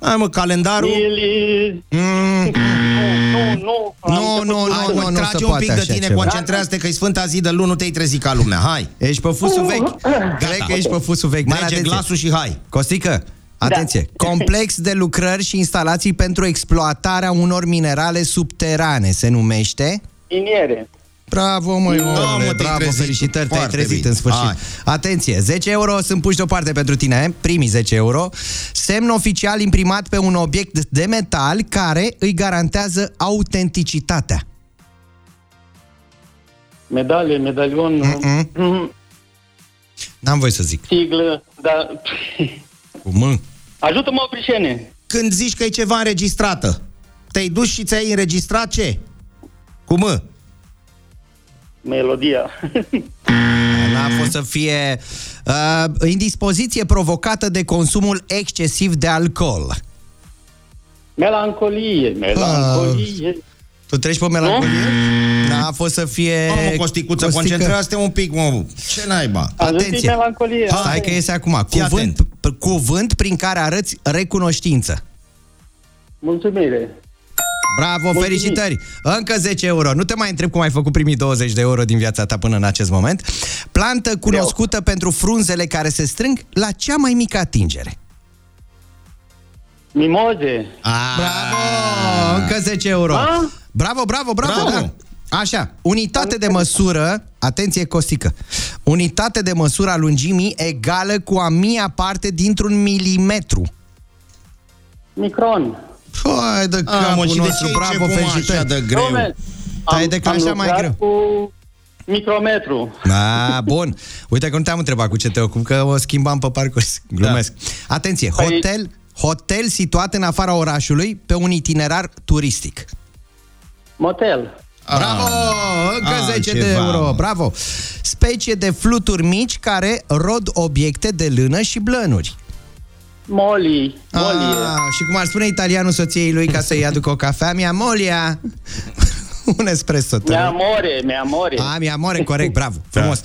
Speaker 11: Hai mă, calendarul...
Speaker 12: Ili...
Speaker 3: Mm,
Speaker 12: Nu, nu, nu.
Speaker 3: Nu,
Speaker 12: Am
Speaker 3: nu,
Speaker 12: început
Speaker 11: Hai,
Speaker 3: nu,
Speaker 11: mă,
Speaker 3: nu, nu
Speaker 11: trage
Speaker 3: se
Speaker 11: un
Speaker 3: poate
Speaker 11: pic de
Speaker 3: așa
Speaker 11: tine,
Speaker 3: ceva.
Speaker 11: concentrează-te că e sfânta zi de luni, nu te-ai trezit ca lumea. Hai!
Speaker 3: Ești pe fusul vechi? Cred că ești pe fusul vechi. Mare
Speaker 11: Merge
Speaker 3: atenție.
Speaker 11: glasul și hai.
Speaker 3: Costică, Atenție! Complex de lucrări și instalații pentru exploatarea unor minerale subterane se numește...
Speaker 12: Iniere.
Speaker 3: Bravo, măi,
Speaker 11: Da,
Speaker 3: omule,
Speaker 11: mă, te-ai
Speaker 3: bravo,
Speaker 11: trezit.
Speaker 3: felicitări, te-ai
Speaker 11: Foarte
Speaker 3: trezit
Speaker 11: bine.
Speaker 3: în sfârșit.
Speaker 11: Hai.
Speaker 3: Atenție, 10 euro sunt puși deoparte pentru tine, primii 10 euro. Semn oficial imprimat pe un obiect de metal care îi garantează autenticitatea.
Speaker 12: Medale, medalion, mm
Speaker 3: N-am voie să zic.
Speaker 12: siglă, dar...
Speaker 3: Cu M.
Speaker 12: Ajută-mă, Prișene!
Speaker 11: Când zici că e ceva înregistrată, te-ai dus și ți-ai înregistrat ce? Cu M.
Speaker 12: Melodia.
Speaker 3: N-a fost să fie uh, indispoziție provocată de consumul excesiv de alcool.
Speaker 12: Melancolie, melancolie.
Speaker 3: Tu treci pe melancolie? N-a fost să fie...
Speaker 11: Mamă, Costicuță,
Speaker 3: Costică.
Speaker 11: concentrează-te un pic, mă. Ce naiba?
Speaker 3: Atenție!
Speaker 12: melancolie.
Speaker 3: Stai că iese acum.
Speaker 11: Fii
Speaker 3: Cuvânt, p- cuvânt prin care arăți recunoștință.
Speaker 12: Mulțumire.
Speaker 3: Bravo,
Speaker 12: Mulțumim.
Speaker 3: felicitări! Încă 10 euro. Nu te mai întreb cum ai făcut primii 20 de euro din viața ta până în acest moment. Plantă cunoscută pentru frunzele care se strâng la cea mai mică atingere.
Speaker 12: Mimoze.
Speaker 3: Bravo! Încă 10 euro.
Speaker 12: A?
Speaker 3: Bravo, bravo, bravo!
Speaker 11: Bravo.
Speaker 3: Da. Așa, unitate de măsură, atenție Costică, unitate de măsură a lungimii egală cu a mia parte dintr-un milimetru.
Speaker 12: Micron.
Speaker 3: Hai de
Speaker 11: A, mă,
Speaker 3: capul
Speaker 11: și de
Speaker 3: nostru,
Speaker 11: ce
Speaker 3: bravo,
Speaker 11: începem așa
Speaker 3: felicitări.
Speaker 11: de greu?
Speaker 12: Dom'le,
Speaker 3: Te-ai
Speaker 12: am-
Speaker 3: declanșat
Speaker 12: am
Speaker 3: mai
Speaker 12: lucrat
Speaker 3: greu.
Speaker 12: cu micrometru.
Speaker 3: Da, bun. Uite că nu te-am întrebat cu ce te ocupi, că o schimbam pe parcurs. Glumesc. Atenție,
Speaker 12: Păi-
Speaker 3: hotel, hotel situat în afara orașului pe un itinerar turistic.
Speaker 12: Motel.
Speaker 3: Bravo! Încă
Speaker 11: Ah,
Speaker 3: 10 de
Speaker 11: ceva,
Speaker 3: euro.
Speaker 11: mă.
Speaker 3: Bravo! Specie de fluturi mici care rod obiecte de lână și blănuri.
Speaker 12: Moli. Molie.
Speaker 3: Ah, și cum ar spune italianul soției lui ca să-i aducă o cafea, mia molia. un espresso. te
Speaker 12: Mi
Speaker 3: rog.
Speaker 12: amore, mi amore.
Speaker 3: A, mi amore, corect, bravo, frumos.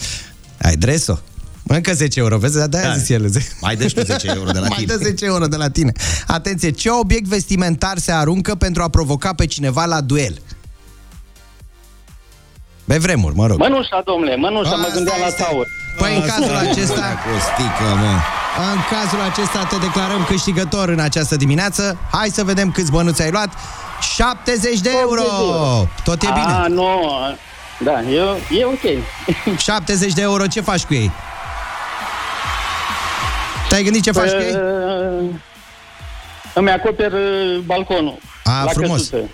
Speaker 3: Ai dreso. Încă 10 euro, vezi? Dar de-aia
Speaker 11: Da.
Speaker 3: zis el.
Speaker 11: Mai dă și tu 10 euro de la
Speaker 3: Mai
Speaker 11: tine.
Speaker 3: dă 10 euro de la tine. Atenție, ce obiect vestimentar se aruncă pentru a provoca pe cineva la duel? Pe vremuri, mă rog.
Speaker 12: Mănușa, domnule, mănușa, mă
Speaker 3: Asta
Speaker 12: gândeam la
Speaker 3: este.
Speaker 12: taur.
Speaker 3: Păi în cazul acesta,
Speaker 11: Costică, mă.
Speaker 3: în cazul acesta te declarăm câștigător în această dimineață. Hai să vedem câți bănuți ai luat. 70 de euro! Tot e
Speaker 12: A,
Speaker 3: bine.
Speaker 12: nu. Da, e, e ok.
Speaker 3: 70 de euro, ce faci cu ei? Te-ai gândit ce faci cu ei?
Speaker 12: Uh, Îmi acoper uh, balconul.
Speaker 3: A,
Speaker 12: la
Speaker 3: frumos.
Speaker 12: căsuță.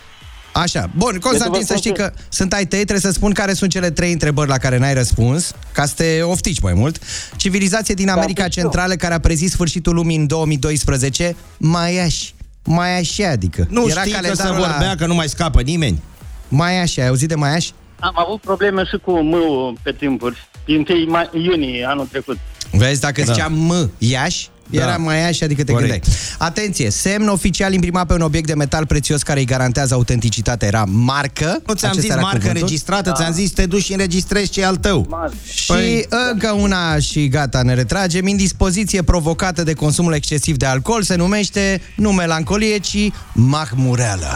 Speaker 3: Așa. Bun, Constantin,
Speaker 12: Deci vă
Speaker 3: să știi
Speaker 12: spun
Speaker 3: că sunt ai tăi, trebuie să spun care sunt cele trei întrebări la care n-ai răspuns, ca să te oftici mai mult. Civilizație din America
Speaker 12: știu.
Speaker 3: Centrală care a prezis sfârșitul lumii în 2012, Maiași. Maiași, adică.
Speaker 11: Nu știi că se
Speaker 3: calendarul
Speaker 11: vorbea
Speaker 3: la...
Speaker 11: că nu mai scapă nimeni?
Speaker 3: Maiași, ai auzit de Maiași?
Speaker 12: Am avut probleme și cu mâul pe timpuri. Din 1 mai- iunie anul trecut.
Speaker 3: Vezi, dacă
Speaker 11: Da.
Speaker 3: ziceam M, Iași,
Speaker 11: Da.
Speaker 3: era Maiași, adică te
Speaker 11: Corect.
Speaker 3: gândeai. Atenție, semn oficial imprimat pe un obiect de metal prețios care îi garantează autenticitatea era marcă.
Speaker 11: Nu ți-am
Speaker 3: Acesta
Speaker 11: zis
Speaker 3: era
Speaker 11: marcă
Speaker 3: cuvântul.
Speaker 11: înregistrată, ți-am zis te duci și înregistrezi ce e al tău.
Speaker 3: Și
Speaker 11: Păi-
Speaker 3: încă una și gata, ne retragem. Indispoziție provocată de consumul excesiv de alcool se numește nu melancolie, ci mahmureală.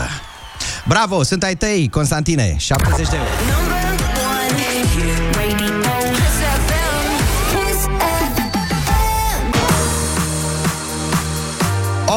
Speaker 3: Bravo, sunt ai tăi, Constantine, 70 de euro.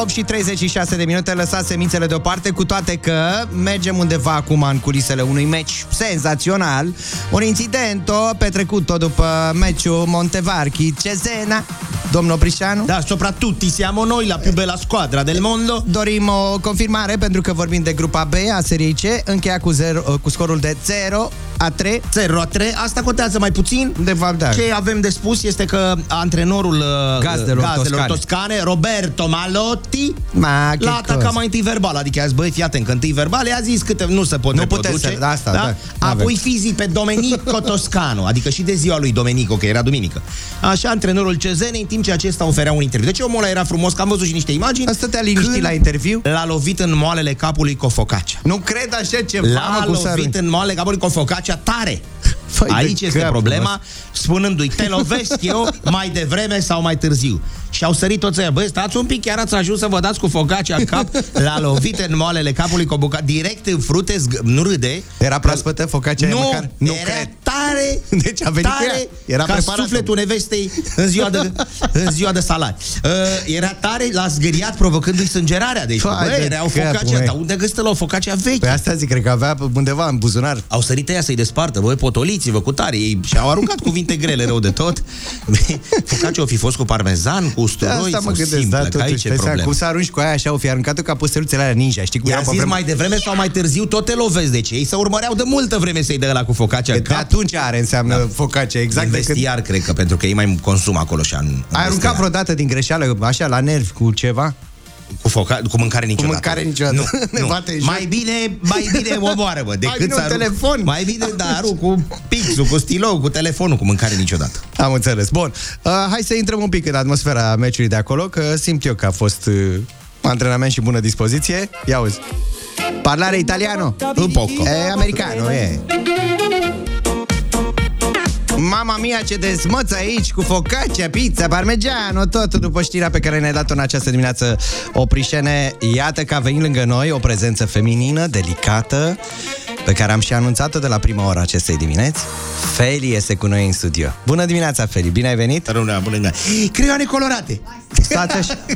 Speaker 3: 8 și 36 de minute, lăsați semințele deoparte, cu toate că mergem undeva acum în culisele unui meci senzațional. Un incident petrecut după meciul Montevarchi Cesena. Domnul Oprișanu?
Speaker 11: Da, soprattutto siamo noi la più bella squadra del mondo.
Speaker 3: Dorim o confirmare pentru că vorbim de grupa B a seriei C, încheia cu, 0, cu scorul de 0 a 3.
Speaker 11: 0 a 3, asta contează mai puțin.
Speaker 3: De fapt, da.
Speaker 11: Ce avem de spus este că antrenorul uh,
Speaker 3: Gazdelor
Speaker 11: gazdelor
Speaker 3: toscane.
Speaker 11: toscane, Roberto Malotti,
Speaker 3: Ma, che
Speaker 11: l-a atacat
Speaker 3: cosa.
Speaker 11: mai întâi verbal, adică a zis, băi, fii atent, că întâi verbal, i-a zis câte nu se pot
Speaker 3: Nu
Speaker 11: reproduce,
Speaker 3: putem să- asta, da,
Speaker 11: Apoi
Speaker 3: n-avem.
Speaker 11: fizic pe Domenico Toscano, adică și de ziua lui Domenico, că era duminică. Așa, antrenorul Cezene, în timp ce acesta oferea un interviu. Deci omul ăla era frumos, că am văzut și niște imagini.
Speaker 3: Asta te-a liniștit
Speaker 11: când
Speaker 3: la interviu?
Speaker 11: L-a lovit în moalele capului cu o focaccia.
Speaker 3: Nu cred așa ceva,
Speaker 11: L-a
Speaker 3: mă, cum să
Speaker 11: lovit
Speaker 3: arunci.
Speaker 11: în moalele capului cu o focaccia tare.
Speaker 3: Făi de
Speaker 11: Aici este
Speaker 3: capul
Speaker 11: problema, spunându-i, te lovesc eu mai devreme sau mai târziu. Și au sărit toți ăia, băi, stați un pic, chiar ați ajuns să vă dați cu focaccia în cap, l-a lovit în moalele capului cu o bucată, direct în frute, zg- nu râde.
Speaker 3: Era proaspătă focaccia aia
Speaker 11: Nu,
Speaker 3: măcar? Nu
Speaker 11: era
Speaker 3: cred.
Speaker 11: tare,
Speaker 3: Deci a venit cu
Speaker 11: tare,
Speaker 3: ea. Era
Speaker 11: ca
Speaker 3: preparat.
Speaker 11: sufletul nevestei în ziua de, în ziua de salat. Uh, era tare, l-a zgâriat provocându-i sângerarea. Deci,
Speaker 3: Vai
Speaker 11: bă,
Speaker 3: de
Speaker 11: era o
Speaker 3: capul
Speaker 11: focaccia,
Speaker 3: meu.
Speaker 11: dar unde găsită la o focaccia veche?
Speaker 3: Păi asta zic, cred că avea undeva în buzunar.
Speaker 11: Au sărit ea să-i despartă, băi, potoliți-vă cu tare. Ei și-au aruncat cuvinte grele rău de tot. Focaccia o fi fost cu parmezan, cu
Speaker 3: De
Speaker 11: usturoi
Speaker 3: asta mă
Speaker 11: sau
Speaker 3: gândesc,
Speaker 11: simplă,
Speaker 3: da,
Speaker 11: că
Speaker 3: totuși,
Speaker 11: aici e
Speaker 3: dai seama,
Speaker 11: problema.
Speaker 3: cum să arunci cu aia așa, o fi aruncat ca păsăruțele alea ninja, știi cum
Speaker 11: I-a
Speaker 3: era pe
Speaker 11: zis
Speaker 3: vremea?
Speaker 11: mai devreme sau mai târziu, tot te lovezi. Deci ei se urmăreau de multă vreme să-i dea la cu focaccia în
Speaker 3: De
Speaker 11: cap.
Speaker 3: atunci are înseamnă da. focaccia, exact.
Speaker 11: În
Speaker 3: de când-
Speaker 11: vestiar, cred că, pentru că ei mai consumă acolo și în, în
Speaker 3: Ai aruncat
Speaker 11: vestiar.
Speaker 3: vreodată din greșeală, așa, la nervi cu ceva?
Speaker 11: Cu, foca, cu mâncare niciodată.
Speaker 3: mâncare niciodată.
Speaker 11: Nu,
Speaker 3: Ne
Speaker 11: nu.
Speaker 3: bate în
Speaker 11: Mai bine, mai bine omoară, bă, decât
Speaker 3: bine
Speaker 11: să
Speaker 3: un
Speaker 11: arunc,
Speaker 3: telefon.
Speaker 11: Mai bine, da, arunc cu pixul, cu stilou, cu telefonul, cu mâncare niciodată.
Speaker 3: Am înțeles. Bun. Uh, hai să intrăm un pic în atmosfera meciului de acolo, că simt eu că a fost uh, antrenament și bună dispoziție. Ia uzi. Parlare italiano?
Speaker 11: Un poco.
Speaker 3: E americano, e. Mama mia ce dezmăț aici cu focaccia, pizza, parmegiano, tot după știrea pe care ne-ai dat-o în această dimineață Oprișene. Iată că a venit lângă noi o prezență feminină, delicată, pe care am și anunțat-o de la prima oră acestei dimineți. Feli este cu noi în studio. Bună dimineața, Feli, bine ai venit?
Speaker 11: Rămâne, bună Creioane colorate!
Speaker 3: Stați așa.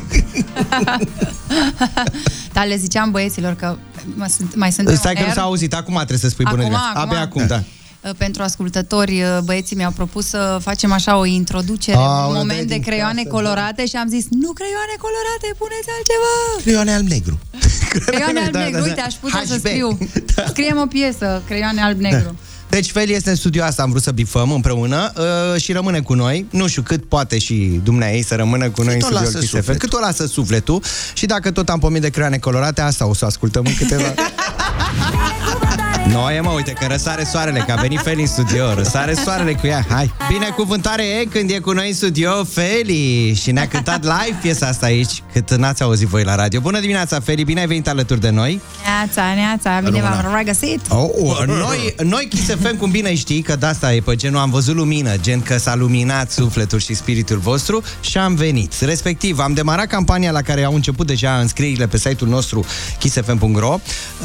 Speaker 13: Dar le ziceam băieților că mă sunt, mai sunt
Speaker 3: Stai că nu s-a auzit, acum trebuie să spui bună
Speaker 13: Acum,
Speaker 3: dimineața.
Speaker 13: acum.
Speaker 3: Abia acum, da.
Speaker 13: Pentru ascultători, băieții mi-au propus să facem așa o introducere,
Speaker 3: Aoleu,
Speaker 13: un
Speaker 3: dai
Speaker 13: moment de
Speaker 3: din
Speaker 13: creioane
Speaker 3: casă,
Speaker 13: colorate și am zis, nu creioane colorate, puneți altceva!
Speaker 11: Creioane alb-negru.
Speaker 13: Creioane
Speaker 3: Da,
Speaker 13: alb-negru,
Speaker 3: da, da.
Speaker 13: uite, aș putea să
Speaker 3: HB.
Speaker 13: scriu. Scriem o piesă, creioane alb-negru.
Speaker 3: Deci Feli este în studio asta, am vrut să bifăm împreună uh, și rămâne cu noi. Nu știu cât poate și dumneai să rămână cu noi
Speaker 11: Cât
Speaker 3: în
Speaker 11: o
Speaker 3: studio
Speaker 11: lasă
Speaker 3: Kiss FM.
Speaker 11: sufletul.
Speaker 3: Cât o lasă sufletul și dacă tot am pomit de creioane colorate, asta o să ascultăm în câteva... Noi, mă, uite că răsare soarele, că a venit Feli în studio, răsare soarele cu ea, hai! Binecuvântare e când e cu noi în studio Feli și ne-a cântat live piesa asta aici, cât n-ați auzit voi la radio. Bună dimineața, Feli, bine ai venit alături de noi!
Speaker 13: Neața, neața, bine v-am regăsit.
Speaker 3: Oh, noi, noi Kiss FM, cum bine știi, că de asta e pe genul am văzut lumină, gen că s-a luminat sufletul și spiritul vostru și am venit. Respectiv, am demarat campania la care au început deja înscrierile pe site-ul nostru kissfm.ro,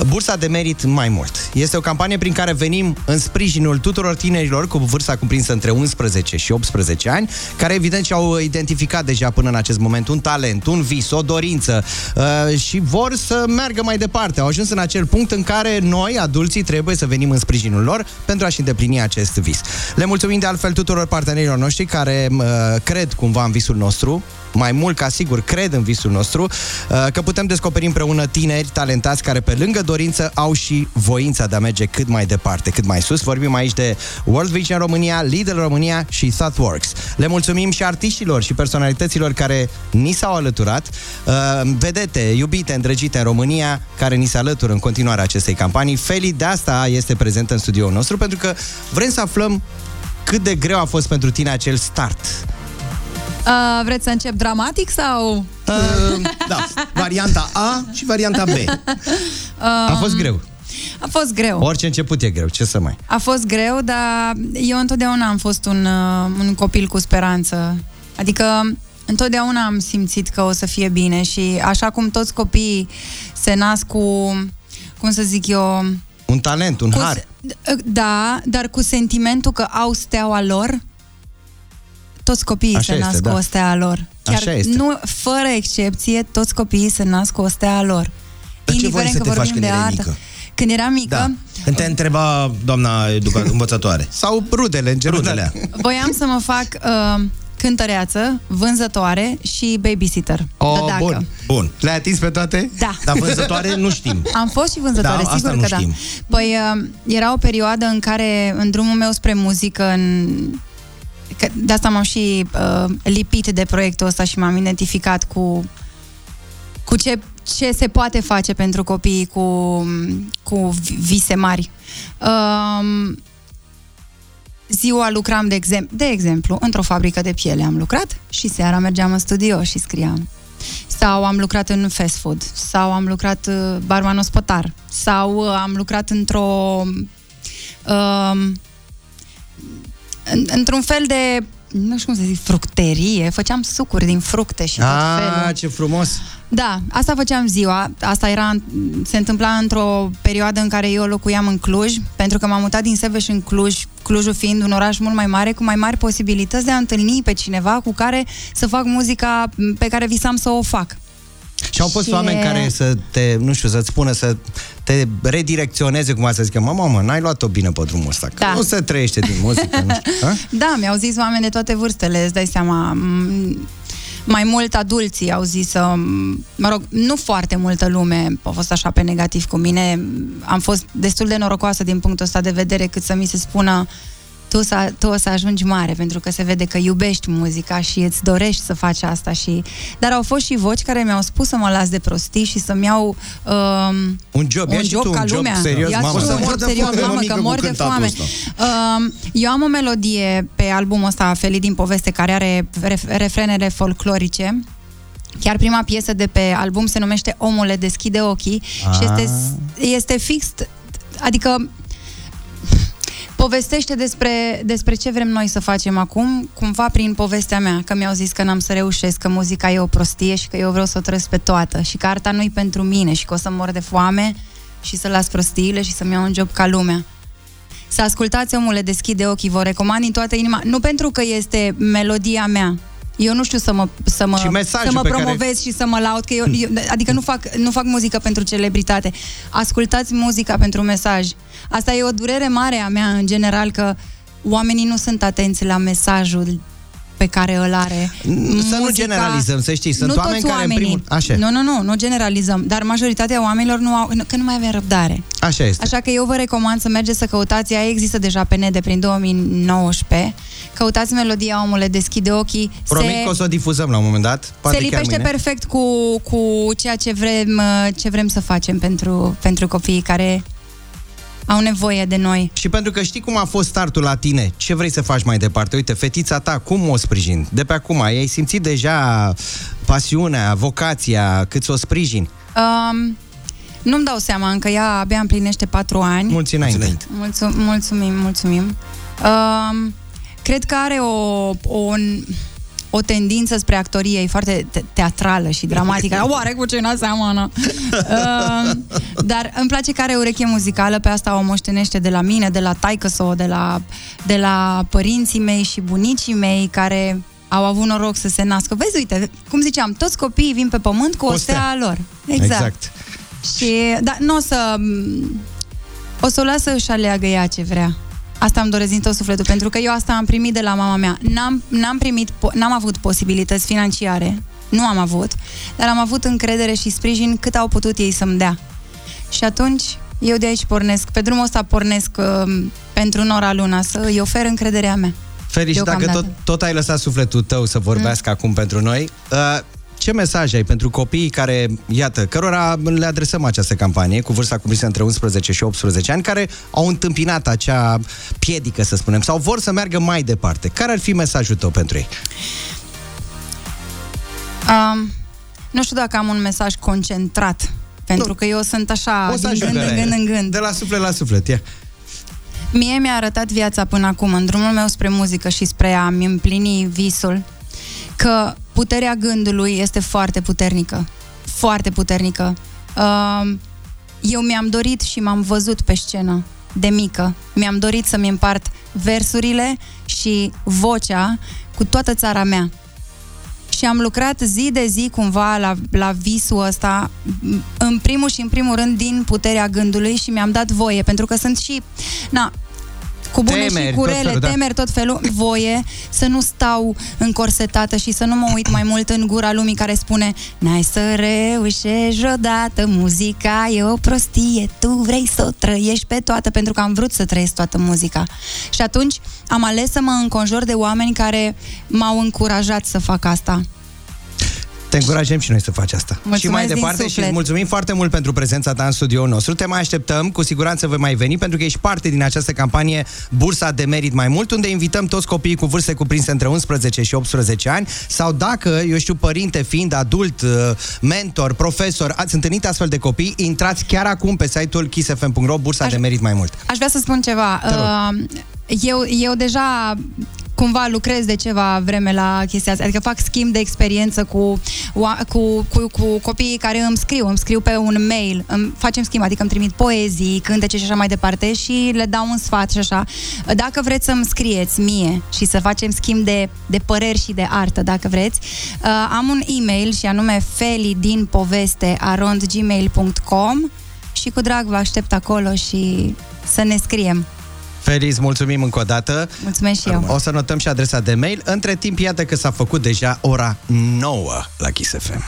Speaker 3: Bursa de merit mai mult. Este o campanie prin care venim în sprijinul tuturor tinerilor cu vârsta cuprinsă între 11 și 18 ani, care evident și-au identificat deja până în acest moment un talent, un vis, o dorință uh, și vor să meargă mai departe. Au ajuns în acel punct în care noi, adulții, trebuie să venim în sprijinul lor pentru a-și îndeplini acest vis. Le mulțumim de altfel tuturor partenerilor noștri care uh, cred cumva în visul nostru, mai mult ca sigur cred în visul nostru, uh, că putem descoperi împreună tineri talentați care pe lângă dorință au și voința de a merge cât mai departe, cât mai sus. Vorbim aici de World Vision România, Lidl România și ThoughtWorks. Le mulțumim și artiștilor și personalităților care ni s-au alăturat, uh, vedete, iubite, îndrăgite în România, care ni se alătură în continuare acestei campanii. Feli de asta este prezent în studioul nostru, pentru că vrem să aflăm cât de greu a fost pentru tine acel start.
Speaker 13: Uh, vreți să încep dramatic sau...
Speaker 11: Uh, da, varianta A și varianta B.
Speaker 3: A fost greu.
Speaker 13: A fost greu.
Speaker 3: Orice început e greu, ce să mai...
Speaker 13: A fost greu, dar eu întotdeauna am fost un, uh, un copil cu speranță. Adică întotdeauna am simțit că o să fie bine și așa cum toți copiii se nasc cu, cum să zic eu,
Speaker 3: Un talent, un
Speaker 13: cu,
Speaker 3: har.
Speaker 13: da, dar cu sentimentul că au steaua lor, toți copiii
Speaker 3: Așa
Speaker 13: se
Speaker 3: este,
Speaker 13: nasc
Speaker 3: da.
Speaker 13: cu o stea a lor. Chiar
Speaker 3: Așa este.
Speaker 13: nu, fără excepție, toți copiii se nasc cu o stea a lor.
Speaker 11: Dar ce voiai să te faci când erai mică?
Speaker 13: Când eram mică,
Speaker 11: Da. Când te întreba doamna educa- învățătoare.
Speaker 3: Sau rudele, în general.
Speaker 11: Rudele.
Speaker 13: Voiam să mă fac uh, cântăreață, vânzătoare și babysitter.
Speaker 3: Oh,
Speaker 13: Dădeacă.
Speaker 3: bun.
Speaker 11: Bun.
Speaker 3: Le-ai atins pe toate?
Speaker 13: Da.
Speaker 11: Dar vânzătoare nu știm.
Speaker 13: Am fost și vânzătoare,
Speaker 11: Da, asta
Speaker 13: sigur
Speaker 11: nu
Speaker 13: că
Speaker 11: știm.
Speaker 13: da. Păi uh, era o perioadă în care, în drumul meu spre muzică, în... că de asta m-am și uh, lipit de proiectul ăsta și m-am identificat cu cu ce, ce se poate face pentru copii cu, cu vise mari. Um, ziua lucram, de, exem- de exemplu, într-o fabrică de piele am lucrat și seara mergeam în studio și scriam. Sau am lucrat în fast food, sau am lucrat uh, barman ospătar, sau uh, am lucrat într-o um, în, într-un fel de nu știu cum să zic, fructerie, făceam sucuri din fructe și tot felul.
Speaker 3: Ah, ce frumos!
Speaker 13: Da, asta făceam ziua. Asta era, se întâmpla într-o perioadă în care eu locuiam în Cluj, pentru că m-am mutat din Sebeș în Cluj, Clujul fiind un oraș mult mai mare, cu mai mari posibilități de a întâlni pe cineva cu care să fac muzica pe care visam să o fac.
Speaker 3: Și au fost
Speaker 13: Și
Speaker 3: oameni
Speaker 13: e-
Speaker 3: care să te, nu știu, să-ți spună, să te redirecționeze, cum să zică, mă, mă, n-ai luat-o bine pe drumul ăsta, că
Speaker 13: Da.
Speaker 3: nu se trăiește din muzică, nu știu. Ha?
Speaker 13: Da, mi-au zis oameni de toate vârstele, îți dai seama. m, Mai mult adulții au zis să... Mă rog, nu foarte multă lume a fost așa pe negativ cu mine. Am fost destul de norocoasă din punctul ăsta de vedere cât să mi se spună tu, să, tu o să ajungi mare, pentru că se vede că iubești muzica și îți dorești să faci asta. Și... Dar au fost și voci care mi-au spus să mă las de prostii și să-mi iau um,
Speaker 3: Un job, ia
Speaker 13: un
Speaker 3: și
Speaker 13: job
Speaker 3: tu un
Speaker 13: ca
Speaker 3: job
Speaker 13: lumea.
Speaker 3: serios,
Speaker 13: Ia
Speaker 3: mamă.
Speaker 13: și tu
Speaker 3: O să
Speaker 13: un
Speaker 3: mor
Speaker 13: job
Speaker 3: de
Speaker 13: serios,
Speaker 3: foame,
Speaker 13: mamă,
Speaker 3: mămică,
Speaker 13: că
Speaker 3: cu
Speaker 13: mor de
Speaker 3: cântatul
Speaker 13: foame.
Speaker 3: ăsta.
Speaker 13: Um, eu am o melodie pe albumul ăsta, Felit din poveste, care are ref- refrenele folclorice. Chiar prima piesă de pe album se numește Omule, deschide ochii și
Speaker 3: Ah.
Speaker 13: este, este fix, adică povestește despre, despre ce vrem noi să facem acum, cumva prin povestea mea, că mi-au zis că n-am să reușesc, că muzica e o prostie și că eu vreau să o trăiesc pe toată și că arta nu-i pentru mine și că o să mor de foame și să las prostiile și să-mi iau un job ca lumea. Să ascultați Omule, deschide ochii, vă recomand din toată inima, nu pentru că este melodia mea, eu nu știu să mă, să mă,
Speaker 3: Și mesajul
Speaker 13: să mă
Speaker 3: pe care-
Speaker 13: promovez și să mă laud, că eu, eu, adică nu fac, nu fac muzică pentru celebritate. Ascultați muzica pentru mesaj. Asta e o durere mare a mea, în general, că oamenii nu sunt atenți la mesajul pe care îl are.
Speaker 3: Să nu generalizăm, să știi, sunt
Speaker 13: nu
Speaker 3: oameni
Speaker 13: toți
Speaker 3: care în
Speaker 13: oamenii.
Speaker 3: primul- Așa.
Speaker 13: Nu, nu, nu, nu generalizăm, dar majoritatea oamenilor nu au, că nu mai avem răbdare.
Speaker 3: Așa este.
Speaker 13: Așa că eu vă recomand să mergeți să căutați, ea există deja pe net de prin 2019. Căutați melodia Omule, deschide ochii.
Speaker 3: Promit că o să o difuzăm la un moment dat. Poate
Speaker 13: se
Speaker 3: chiar
Speaker 13: lipește
Speaker 3: mâine.
Speaker 13: perfect cu, cu ceea ce vrem, uh, ce vrem să facem pentru, pentru copiii care au nevoie de noi.
Speaker 3: Și pentru că știi cum a fost startul la tine, ce vrei să faci mai departe? Uite, fetița ta, cum o sprijin? De pe acum, ai simțit deja pasiunea, vocația, cât să o sprijin?
Speaker 13: Um, nu-mi dau seama, încă ea abia împlinește patru ani.
Speaker 3: Mulți înainte.
Speaker 13: Mulțum, mulțumim, mulțumim. Um, cred că are o, o, o tendință spre actorie, e foarte te- teatrală și dramatică. Oare cu ce n seamănă? um, dar îmi place că are ureche muzicală, pe asta o moștenește de la mine, de la taică de la, de la părinții mei și bunicii mei, care au avut noroc să se nască. Vezi, uite, cum ziceam, toți copiii vin pe pământ cu o,
Speaker 3: O stea.
Speaker 13: stea a lor. Exact.
Speaker 3: exact.
Speaker 13: Și, da, nu o să... O să o las să-și aleagă ea ce vrea. Asta îmi doresc din tot sufletul, pentru că eu asta am primit de la mama mea. N-am, n-am primit, po- n-am avut posibilități financiare, nu am avut, dar am avut încredere și sprijin cât au putut ei să-mi dea. Și atunci, eu de aici pornesc, pe drumul ăsta pornesc uh, pentru Nora Luna, să îi ofer încrederea mea.
Speaker 3: Feri, și dacă tot,
Speaker 13: Deocamdată.
Speaker 3: tot ai lăsat sufletul tău să vorbească mm. acum pentru noi, uh, ce mesaj ai pentru copiii care, iată, cărora le adresăm această campanie, cu vârsta cuprinsă între 11 și 18 ani, care au întâmpinat acea piedică, să spunem, sau vor să meargă mai departe? Care ar fi mesajul tău pentru ei?
Speaker 13: Um, nu știu dacă am un mesaj concentrat, pentru că eu sunt așa,
Speaker 3: O să
Speaker 13: din gând
Speaker 3: ajungă
Speaker 13: în
Speaker 3: la
Speaker 13: gând
Speaker 3: ele.
Speaker 13: în gând.
Speaker 3: De la suflet la suflet, ia.
Speaker 13: Mie mi-a arătat viața până acum, în drumul meu spre muzică și spre a-mi împlini visul, că puterea gândului este foarte puternică. Foarte puternică. Uh, eu mi-am dorit și m-am văzut pe scenă de mică. Mi-am dorit să-mi împart versurile și vocea cu toată țara mea. Și am lucrat zi de zi cumva la, la visul ăsta, m- în primul și în primul rând din puterea gândului și mi-am dat voie, pentru că sunt și, na, cu bune
Speaker 3: Temeri,
Speaker 13: și cu
Speaker 3: tot
Speaker 13: rele,
Speaker 3: felul, da.
Speaker 13: temeri, tot felul, voie să nu stau încorsetată și să nu mă uit mai mult în gura lumii care spune N-ai să reușești odată, muzica e o prostie, tu vrei să o trăiești pe toată, pentru că am vrut să trăiesc toată muzica. Și atunci am ales să mă înconjur de oameni care m-au încurajat să fac asta.
Speaker 3: Te încurajăm și noi să faci asta.
Speaker 13: Mulțumesc
Speaker 3: și mai
Speaker 13: din
Speaker 3: departe și
Speaker 13: suflet.
Speaker 3: îți mulțumim foarte mult pentru prezența ta în studioul nostru. Te mai așteptăm, cu siguranță vei mai veni, pentru că ești parte din această campanie Bursa de Merit Mai Mult, unde invităm toți copiii cu vârste cuprinse între 11 și 18 ani, sau dacă, eu știu, părinte fiind adult, uh, mentor, profesor, ați întâlnit astfel de copii, intrați chiar acum pe site-ul kissfm.ro, Bursa
Speaker 13: Aș-
Speaker 3: de Merit Mai Mult.
Speaker 13: Aș vrea să spun ceva.
Speaker 3: Te rog.
Speaker 13: Uh, eu, eu deja cumva lucrez de ceva vreme la chestia asta, adică fac schimb de experiență cu, oa- cu, cu, cu copiii care îmi scriu, îmi scriu pe un mail, îmi facem schimb, adică îmi trimit poezii, cântece și așa mai departe și le dau un sfat și așa. Dacă vreți să-mi scrieți mie și să facem schimb de, de păreri și de artă, dacă vreți, uh, am un e-mail și anume feli din poveste arondgmail.com și cu drag vă aștept acolo și să ne scriem.
Speaker 3: Feliz, mulțumim încă o dată.
Speaker 13: Mulțumesc și eu.
Speaker 3: O să notăm și adresa de mail. Între timp, iată că s-a făcut deja ora 9 la Kiss FM.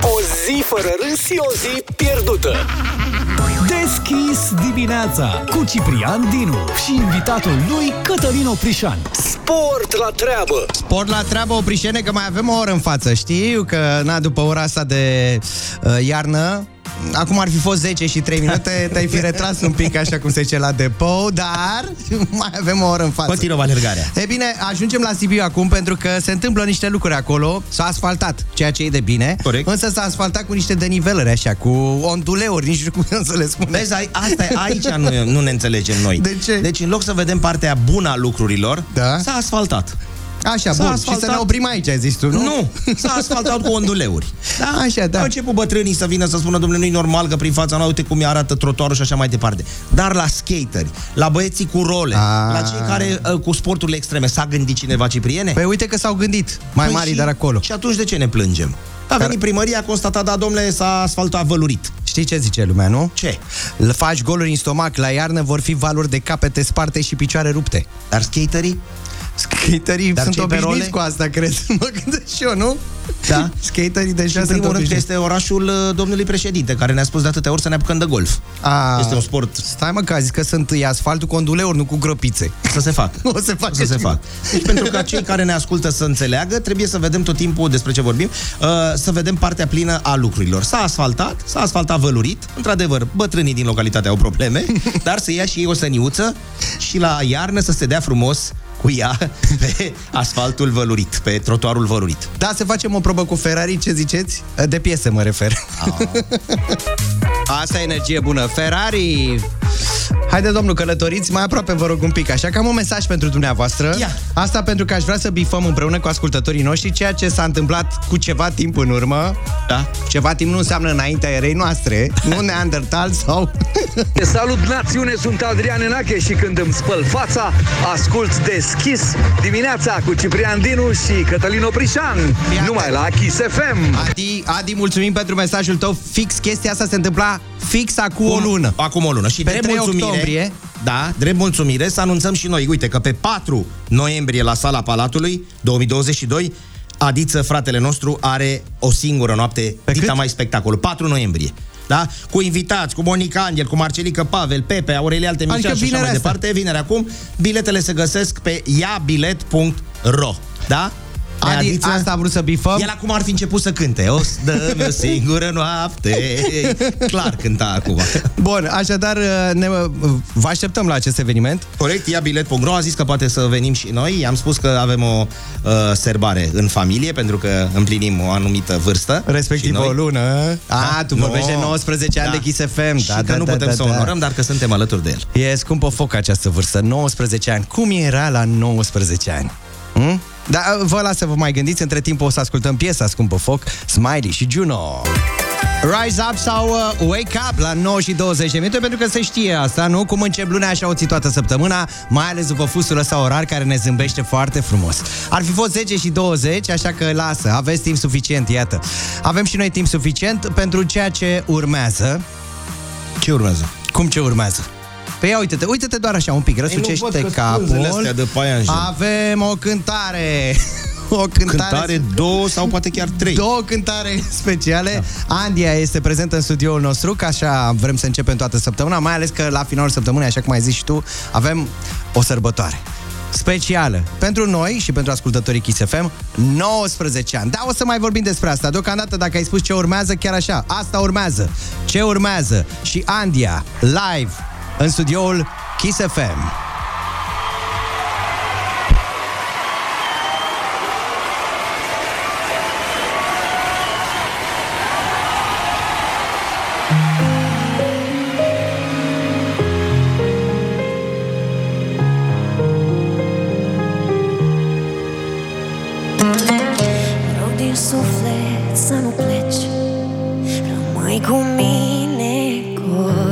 Speaker 2: O zi fără râs și o zi pierdută.
Speaker 1: Deschis dimineața cu Ciprian Dinu și invitatul lui Cătălin Oprișan.
Speaker 2: Sport la treabă.
Speaker 3: Sport la treabă, Oprișene, că mai avem o oră în față. Știu că, na, după ora asta de uh, iarnă, Acum ar fi fost 10 și 3 minute, te-ai fi retras un pic așa cum se zice la depou, dar mai avem o oră în față.
Speaker 11: Continuăm alergarea.
Speaker 3: E bine, ajungem la Sibiu acum pentru că se întâmplă niște lucruri acolo. S-a asfaltat, ceea ce e de bine.
Speaker 11: Corect.
Speaker 3: Însă s-a asfaltat cu niște denivelări așa, cu onduleuri, nici nu știu cum să le spun.
Speaker 11: Vezi, ai- asta e, aici nu, nu ne înțelegem noi.
Speaker 3: De ce?
Speaker 11: Deci în loc să vedem partea bună a lucrurilor,
Speaker 3: Da.
Speaker 11: s-a asfaltat.
Speaker 3: Așa,
Speaker 11: S-a
Speaker 3: bun.
Speaker 11: asfaltat-
Speaker 3: Și să ne oprim aici, ai zis tu, nu?
Speaker 11: Nu, s-a asfaltat cu onduleuri.
Speaker 3: Da, așa, da.
Speaker 11: Au început bătrânii să vină să spună, domnule, nu-i normal că prin fața noastră, uite cum arată trotuarul și așa mai departe. Dar la skateri, la băieții cu role,
Speaker 3: A.
Speaker 11: la cei care uh, cu sporturile extreme, s-a gândit cineva, Cipriene?
Speaker 3: Păi uite că s-au gândit, mai mari,
Speaker 11: și,
Speaker 3: dar acolo.
Speaker 11: Și atunci de ce ne plângem? A venit primăria, a constatat, da, domnule, s-a asfaltat vălurit.
Speaker 3: Știi ce zice lumea, nu?
Speaker 11: Ce?
Speaker 3: Le faci goluri în stomac, la iarnă vor fi valuri de capete sparte și picioare rupte.
Speaker 11: Dar skaterii?
Speaker 3: Skaterii
Speaker 11: Dar
Speaker 3: sunt
Speaker 11: cei pe
Speaker 3: obișnuiți
Speaker 11: role?
Speaker 3: cu asta, cred. Mă gândesc și eu, nu?
Speaker 11: Da.
Speaker 3: Skaterii deja
Speaker 11: Și în
Speaker 3: sunt
Speaker 11: primul rând că
Speaker 3: obișnuiți.
Speaker 11: este orașul uh, domnului președinte, care ne-a spus de atâtea ori să ne apucăm de golf.
Speaker 3: A,
Speaker 11: Este un sport
Speaker 3: Stai mă că a zis că sunt e asfaltul cu onduleuri, nu cu gropițe.
Speaker 11: să se facă.
Speaker 3: O să facă
Speaker 11: să se
Speaker 3: ceva.
Speaker 11: facă. Deci pentru ca cei care ne ascultă să înțeleagă, trebuie să vedem tot timpul despre ce vorbim, uh, să vedem partea plină a lucrurilor. S-a asfaltat, s-a asfaltat vălurit, într-adevăr, bătrânii din localitate au probleme, dar să ia și ei o săniuță și la iarnă să se dea frumos cu ea pe asfaltul vălurit, pe trotuarul vălurit.
Speaker 3: Da, să facem o probă cu Ferrari, ce ziceți? De piese mă refer. Asta e energie bună. Ferrari! Haide, domnul, călătoriți mai aproape, vă rog un pic. Așa că am un mesaj pentru dumneavoastră.
Speaker 11: Ia.
Speaker 3: Asta pentru că aș vrea să bifăm împreună cu ascultătorii noștri ceea ce s-a întâmplat cu ceva timp în urmă.
Speaker 11: Da?
Speaker 3: Ceva timp nu înseamnă înaintea erei noastre, nu neandertal sau...
Speaker 2: Salut națiune, sunt Adrian Enache și când îmi spăl fața, ascult Deschis dimineața cu Ciprian Dinu și Cătălin Oprișan, numai la Kiss FM.
Speaker 3: Adi, Adi, mulțumim pentru mesajul tău. Fix chestia asta se întâmpla fix acum o lună.
Speaker 11: Acum o lună. Și
Speaker 3: Pe
Speaker 11: drept
Speaker 3: 3
Speaker 11: mulțumire,
Speaker 3: octombrie.
Speaker 11: Da, drept mulțumire să anunțăm și noi. Uite că pe 4 noiembrie la Sala Palatului 2022 Adiță, fratele nostru, are o singură noapte
Speaker 3: Pe
Speaker 11: dita
Speaker 3: cât?
Speaker 11: mai spectacol. 4 noiembrie. Da? Cu invitați, cu Monica Angel, cu Marcelică Pavel, Pepe, Aurelia Altemicea
Speaker 3: Adică
Speaker 11: și așa mai
Speaker 3: vinerea asta.
Speaker 11: departe. Vineri acum. Biletele se găsesc pe iabilet.ro Da?
Speaker 3: Adi,
Speaker 11: Adiță,
Speaker 3: asta a vrut să bifăm.
Speaker 11: el acum ar fi început să cânte O să dă o singură noapte Clar cânta acum
Speaker 3: Bun, așadar ne, vă așteptăm la acest eveniment.
Speaker 11: Corect, ia bilet.ro a zis că poate să venim și noi. I-am spus că avem o uh, serbare în familie pentru că împlinim o anumită vârstă.
Speaker 3: Respectiv
Speaker 11: Și noi-
Speaker 3: o lună. A, tu
Speaker 11: No.
Speaker 3: vorbești de 19 ani
Speaker 11: Da.
Speaker 3: de Kiss FM.
Speaker 11: Și
Speaker 3: Da,
Speaker 11: că
Speaker 3: da,
Speaker 11: nu
Speaker 3: da,
Speaker 11: putem
Speaker 3: da,
Speaker 11: să
Speaker 3: da.
Speaker 11: onorăm, dar că suntem alături de el.
Speaker 3: E scumpă foc această vârstă, 19 ani. Cum era la 19 ani? Hm? Da, vă las să vă mai gândiți, între timp o să ascultăm piesa Scumpă Foc, Smiley și Juno. Rise Up sau uh, Wake Up la 9 și 20 de minute Pentru că se știe asta, nu? Cum încep luna așa o ții toată săptămâna Mai ales după fusul ăsta orar care ne zâmbește foarte frumos Ar fi fost 10 și 20, așa că lasă Aveți timp suficient, iată Avem și noi timp suficient pentru ceea ce urmează
Speaker 11: Ce urmează?
Speaker 3: Cum ce urmează? Păi ia uite-te, uite-te doar așa un pic, răsucește
Speaker 11: scuzele astea
Speaker 3: capul
Speaker 11: de paianjen.
Speaker 3: Avem o cântare O cântare,
Speaker 11: Cântare două sau poate chiar trei.
Speaker 3: Două cântare speciale. Da. Andia este prezentă în studioul nostru, ca așa vrem să începem toată săptămâna, mai ales că la finalul săptămânii, așa cum ai zis și tu, avem o sărbătoare specială pentru noi și pentru ascultătorii Kiss FM, 19 ani. Da, o să mai vorbim despre asta. Deocamdată, dacă ai spus ce urmează, chiar așa, asta urmează. Ce urmează? Și Andia, live, în studioul Kiss FM.
Speaker 14: Să nu pleci Rămâi cu mine, cu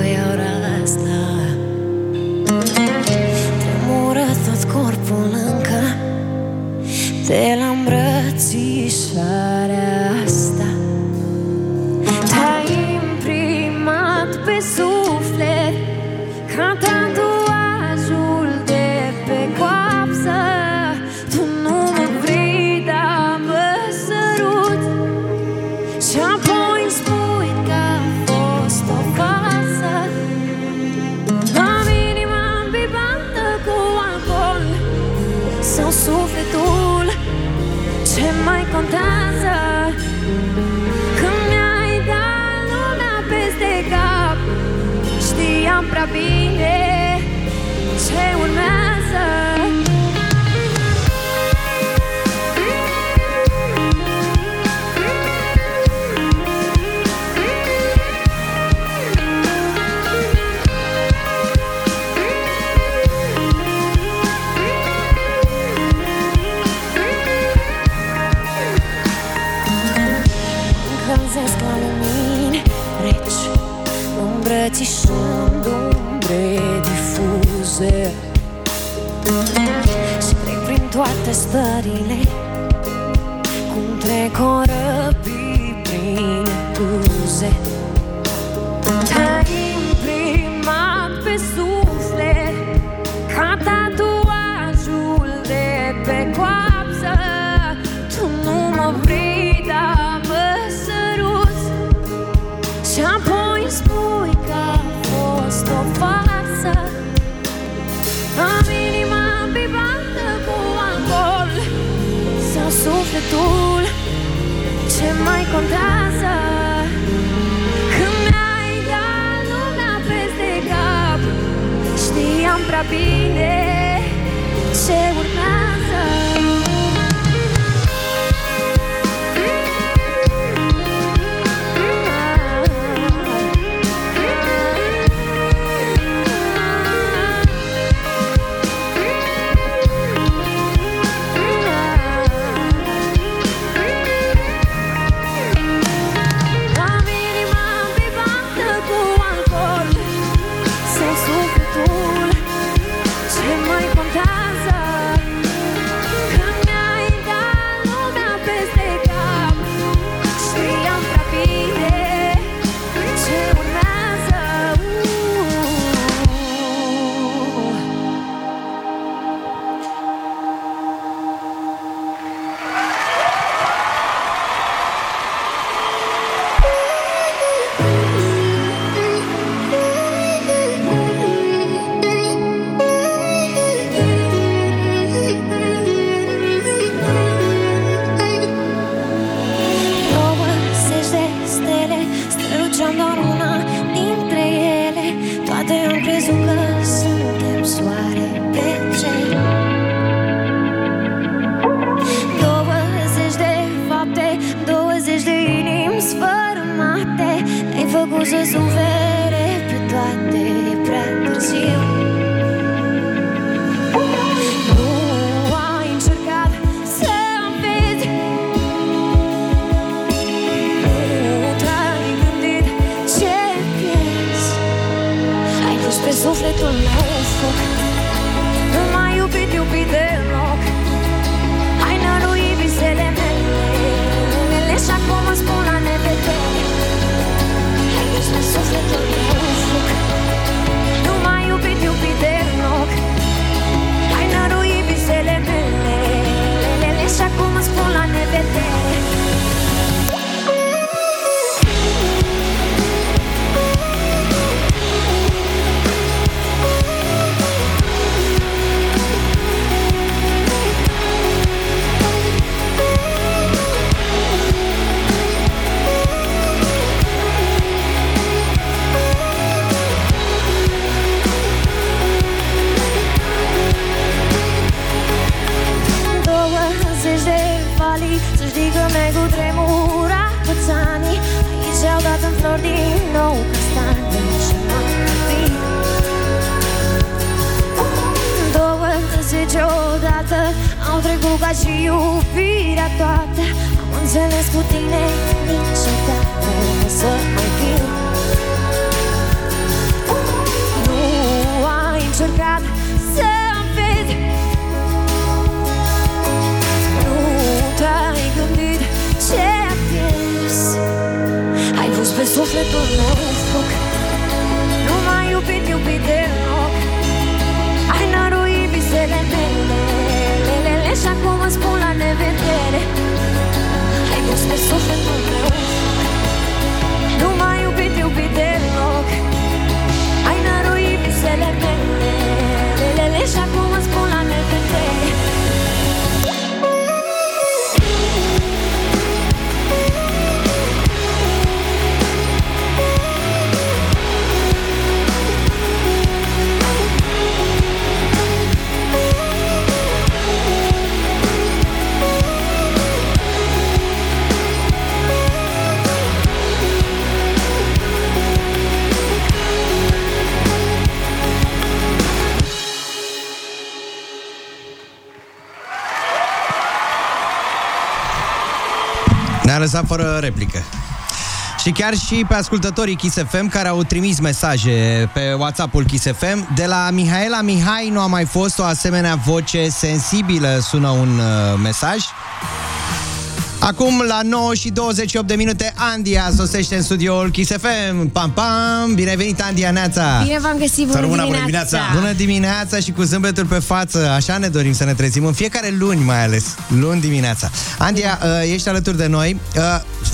Speaker 14: înțeles cu tine niciodată o să mai fiu Nu ai încercat să vezi. Nu te-ai gândit ce ai piers Ai pus pe sufletul meu foc Nu m-ai iubit, iubit deloc. Ai năruit visele mele. Lelele și acum îți spun la nevedere Ai pus pe sufletul meu foc Nu m-ai iubit, iubit deloc Ai năruit visele mele. Lelele și acum
Speaker 3: lăsat fără replică. Și chiar și pe ascultătorii Kiss FM care au trimis mesaje pe WhatsApp-ul Kiss FM, de la Mihaela Mihai nu a mai fost o asemenea voce sensibilă, sună un uh, mesaj. Acum, la 9 și 28 de minute, Andia sosește în studioul Kiss FM. Pam, pam! Bine venit, Andia Neața!
Speaker 15: Bine v-am găsit, bună dimineața!
Speaker 3: Bună dimineața și cu zâmbetul pe față. Așa ne dorim să ne trezim în fiecare luni, mai ales. Luni dimineața. Andia, uh, ești alături de noi. Uh,